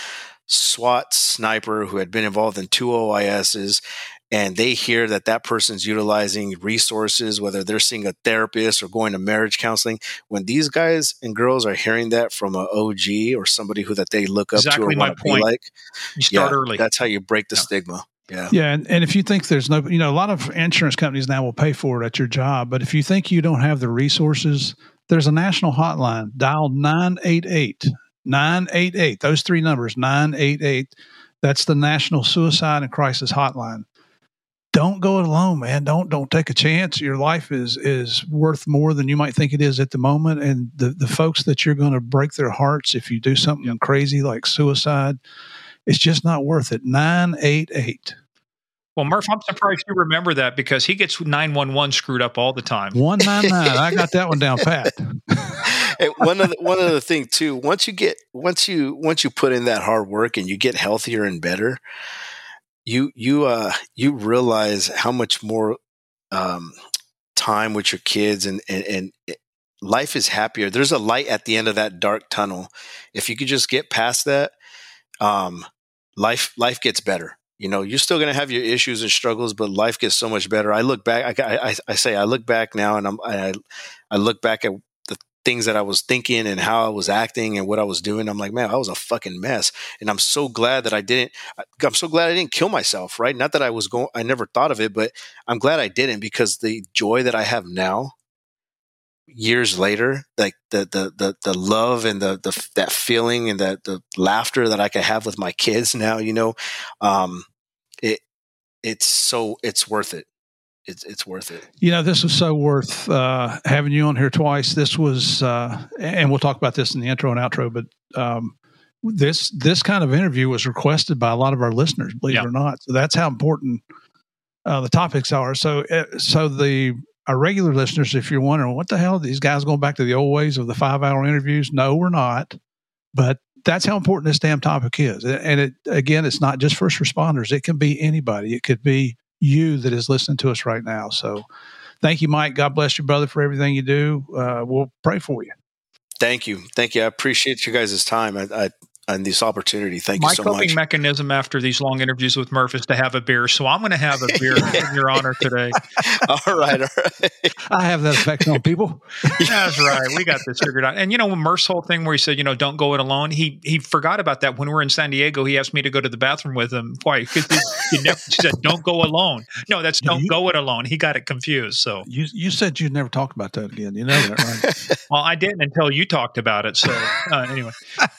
SWAT sniper who had been involved in two OISs and they hear that that person's utilizing resources, whether they're seeing a therapist or going to marriage counseling, when these guys and girls are hearing that from an OG or somebody who that they look up exactly to or want to be like, you start yeah, early. That's how you break the yeah. stigma. Yeah. Yeah. And, and if you think there's no, you know, a lot of insurance companies now will pay for it at your job. But if you think you don't have the resources, there's a national hotline, dial 988. 988. Those three numbers, 988. That's the National Suicide and Crisis Hotline. Don't go it alone, man. Don't don't take a chance. Your life is is worth more than you might think it is at the moment. And the, the folks that you're going to break their hearts if you do something crazy like suicide, it's just not worth it. 988. Well, Murph, I'm surprised you remember that because he gets 911 screwed up all the time. 199. I got that one down pat. hey, one of the, one other thing too. Once you get once you once you put in that hard work and you get healthier and better, you you uh you realize how much more um, time with your kids and and, and life is happier. There's a light at the end of that dark tunnel. If you could just get past that, um, life life gets better you know you're still going to have your issues and struggles but life gets so much better i look back i, I, I say i look back now and I'm, I, I look back at things that i was thinking and how i was acting and what i was doing. I'm like man i was a fucking mess. And i'm so glad that i didn't i'm so glad i didn't kill myself right? Not that i was going i never thought of it but i'm glad i didn't because the joy that i have now years later like the the the, the love and the, the that feeling and the the laughter that i could have with my kids now you know um it it's so it's worth it it's it's worth it you know this was so worth uh having you on here twice this was uh and we'll talk about this in the intro and outro but um this this kind of interview was requested by a lot of our listeners believe yeah. it or not so that's how important uh, the topics are so uh, so the our regular listeners, if you're wondering what the hell these guys going back to the old ways of the five hour interviews, no, we're not. But that's how important this damn topic is. And it again, it's not just first responders. It can be anybody. It could be you that is listening to us right now. So thank you, Mike. God bless you, brother, for everything you do. Uh, we'll pray for you. Thank you. Thank you. I appreciate you guys' time. I, I, and this opportunity. Thank My you so much. My coping mechanism after these long interviews with Murph is to have a beer. So I'm going to have a beer in your honor today. all right, all right. I have that effect on people. That's right. We got this figured out. And you know, Murph's whole thing where he said, you know, don't go it alone. He he forgot about that when we were in San Diego. He asked me to go to the bathroom with him. Why? Because he, he, never he said, don't go alone. No, that's don't you, go it alone. He got it confused. So you you said you'd never talk about that again. You know that, right? well, I didn't until you talked about it. So uh, anyway,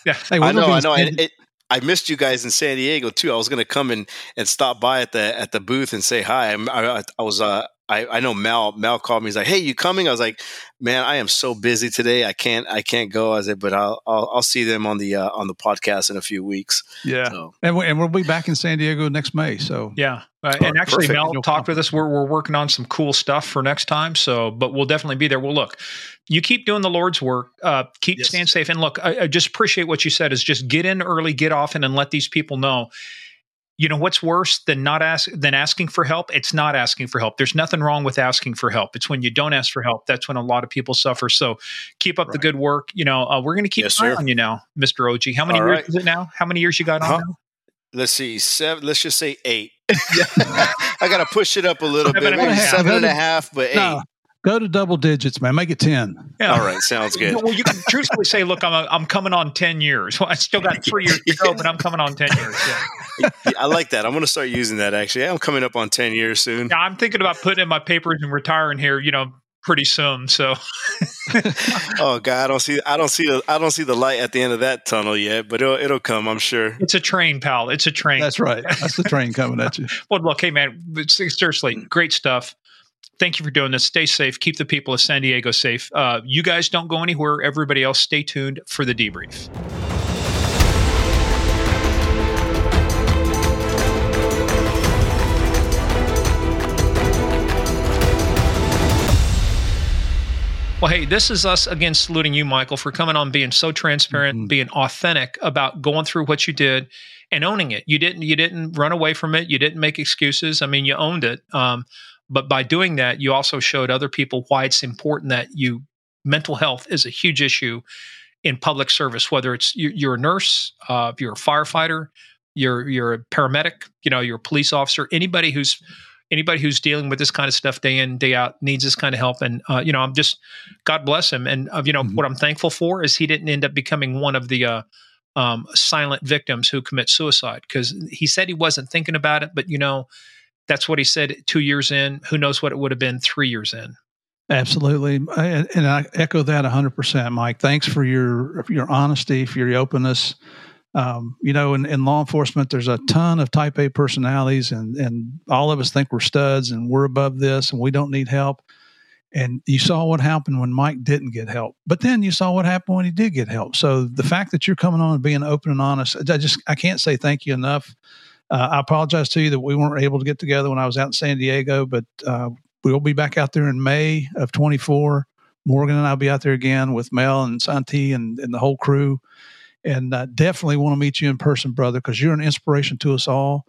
yeah. Hey, I know. I know. It, I missed you guys in San Diego too. I was going to come and, and stop by at the at the booth and say hi. I, I, I was uh, I, I know Mel. Mel called me. He's like, "Hey, you coming?" I was like, "Man, I am so busy today. I can't. I can't go." I said, "But I'll I'll, I'll see them on the uh, on the podcast in a few weeks." Yeah, so. and we, and we'll be back in San Diego next May. So yeah, uh, and actually, Perfect. Mel talked with us. We're we're working on some cool stuff for next time. So, but we'll definitely be there. Well, look, you keep doing the Lord's work. Uh, keep yes. staying safe. And look, I, I just appreciate what you said. Is just get in early, get often, and let these people know you know what's worse than not ask than asking for help it's not asking for help there's nothing wrong with asking for help it's when you don't ask for help that's when a lot of people suffer so keep up right. the good work you know uh, we're going to keep yes, on you now mr og how many All years right. is it now how many years you got on huh? now let's see seven let's just say eight i gotta push it up a little seven bit maybe seven and a half but eight no, Go to double digits, man. Make it ten. Yeah. All right, sounds good. well, you can truthfully say, "Look, I'm a, I'm coming on ten years. Well, I still got three years to go, but I'm coming on ten years." Yeah. I like that. I'm going to start using that. Actually, I'm coming up on ten years soon. Yeah, I'm thinking about putting in my papers and retiring here. You know, pretty soon. So. oh God, I don't see. I don't see the. I don't see the light at the end of that tunnel yet, but it'll it'll come. I'm sure. It's a train, pal. It's a train. That's right. That's the train coming at you. well, look, hey man, seriously, great stuff thank you for doing this. Stay safe. Keep the people of San Diego safe. Uh, you guys don't go anywhere. Everybody else, stay tuned for the debrief. Well, hey, this is us again saluting you, Michael, for coming on, being so transparent, mm-hmm. being authentic about going through what you did and owning it. You didn't you didn't run away from it. You didn't make excuses. I mean, you owned it. Um, but by doing that, you also showed other people why it's important that you mental health is a huge issue in public service. Whether it's you're a nurse, uh, you're a firefighter, you're you're a paramedic, you know, you're a police officer, anybody who's anybody who's dealing with this kind of stuff day in day out needs this kind of help and uh, you know i'm just god bless him and uh, you know mm-hmm. what i'm thankful for is he didn't end up becoming one of the uh, um, silent victims who commit suicide because he said he wasn't thinking about it, but you know, that's what he said two years in. Who knows what it would have been three years in? Absolutely, and I echo that hundred percent, Mike. Thanks for your your honesty, for your openness. Um, you know, in, in law enforcement, there's a ton of Type A personalities, and and all of us think we're studs and we're above this, and we don't need help. And you saw what happened when Mike didn't get help. But then you saw what happened when he did get help. So the fact that you're coming on and being open and honest, I just I can't say thank you enough. Uh, I apologize to you that we weren't able to get together when I was out in San Diego, but uh, we'll be back out there in May of 24. Morgan and I'll be out there again with Mel and Santi and, and the whole crew. And uh, definitely want to meet you in person, brother, because you're an inspiration to us all.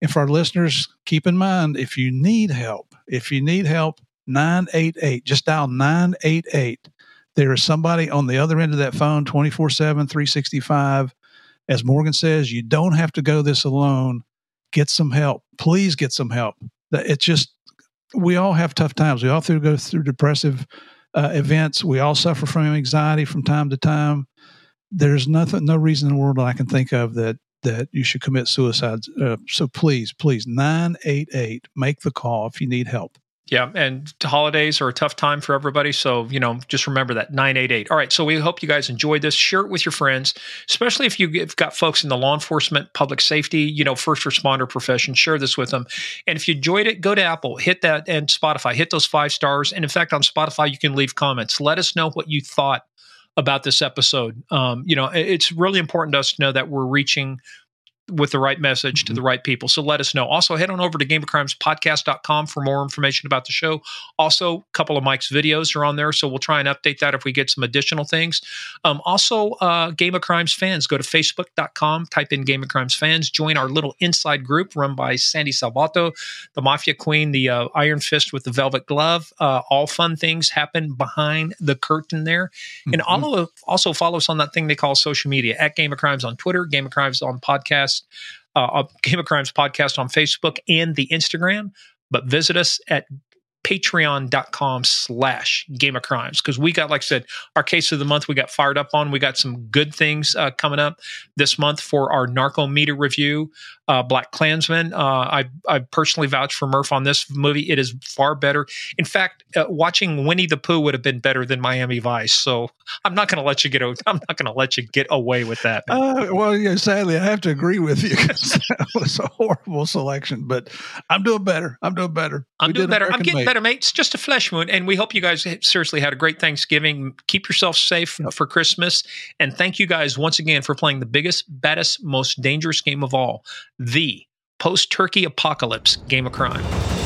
And for our listeners, keep in mind if you need help, if you need help, 988. Just dial 988. There is somebody on the other end of that phone 24 7, 365. As Morgan says, you don't have to go this alone. Get some help. Please get some help. It's just, we all have tough times. We all through, go through depressive uh, events. We all suffer from anxiety from time to time. There's nothing, no reason in the world that I can think of that that you should commit suicide. Uh, so please, please, 988, make the call if you need help. Yeah, and holidays are a tough time for everybody. So, you know, just remember that 988. All right, so we hope you guys enjoyed this. Share it with your friends, especially if you've got folks in the law enforcement, public safety, you know, first responder profession. Share this with them. And if you enjoyed it, go to Apple, hit that, and Spotify, hit those five stars. And in fact, on Spotify, you can leave comments. Let us know what you thought about this episode. Um, you know, it's really important to us to know that we're reaching with the right message to the mm-hmm. right people. So let us know. Also, head on over to gameofcrimespodcast.com for more information about the show. Also, a couple of Mike's videos are on there, so we'll try and update that if we get some additional things. Um, also, uh, Game of Crimes fans, go to facebook.com, type in Game of Crimes fans, join our little inside group run by Sandy Salvato, the Mafia Queen, the uh, Iron Fist with the Velvet Glove. Uh, all fun things happen behind the curtain there. Mm-hmm. And all also follow us on that thing they call social media at Game of Crimes on Twitter, Game of Crimes on podcast podcast, uh, Game of Crimes podcast on Facebook and the Instagram. But visit us at patreon.com slash game of crimes because we got like i said our case of the month we got fired up on we got some good things uh, coming up this month for our narco meter review uh, BlacKkKlansman. Uh, I I personally vouch for Murph on this movie. It is far better. In fact, uh, watching Winnie the Pooh would have been better than Miami Vice. So I'm not going to let you get. I'm not going to let you get away with that. Uh, well, yeah, sadly, I have to agree with you. that was a horrible selection, but I'm doing better. I'm doing better. I'm we doing better. American I'm getting made. better, mate. It's just a flesh wound, and we hope you guys seriously had a great Thanksgiving. Keep yourself safe yep. for Christmas, and thank you guys once again for playing the biggest, baddest, most dangerous game of all the post turkey apocalypse game of crime.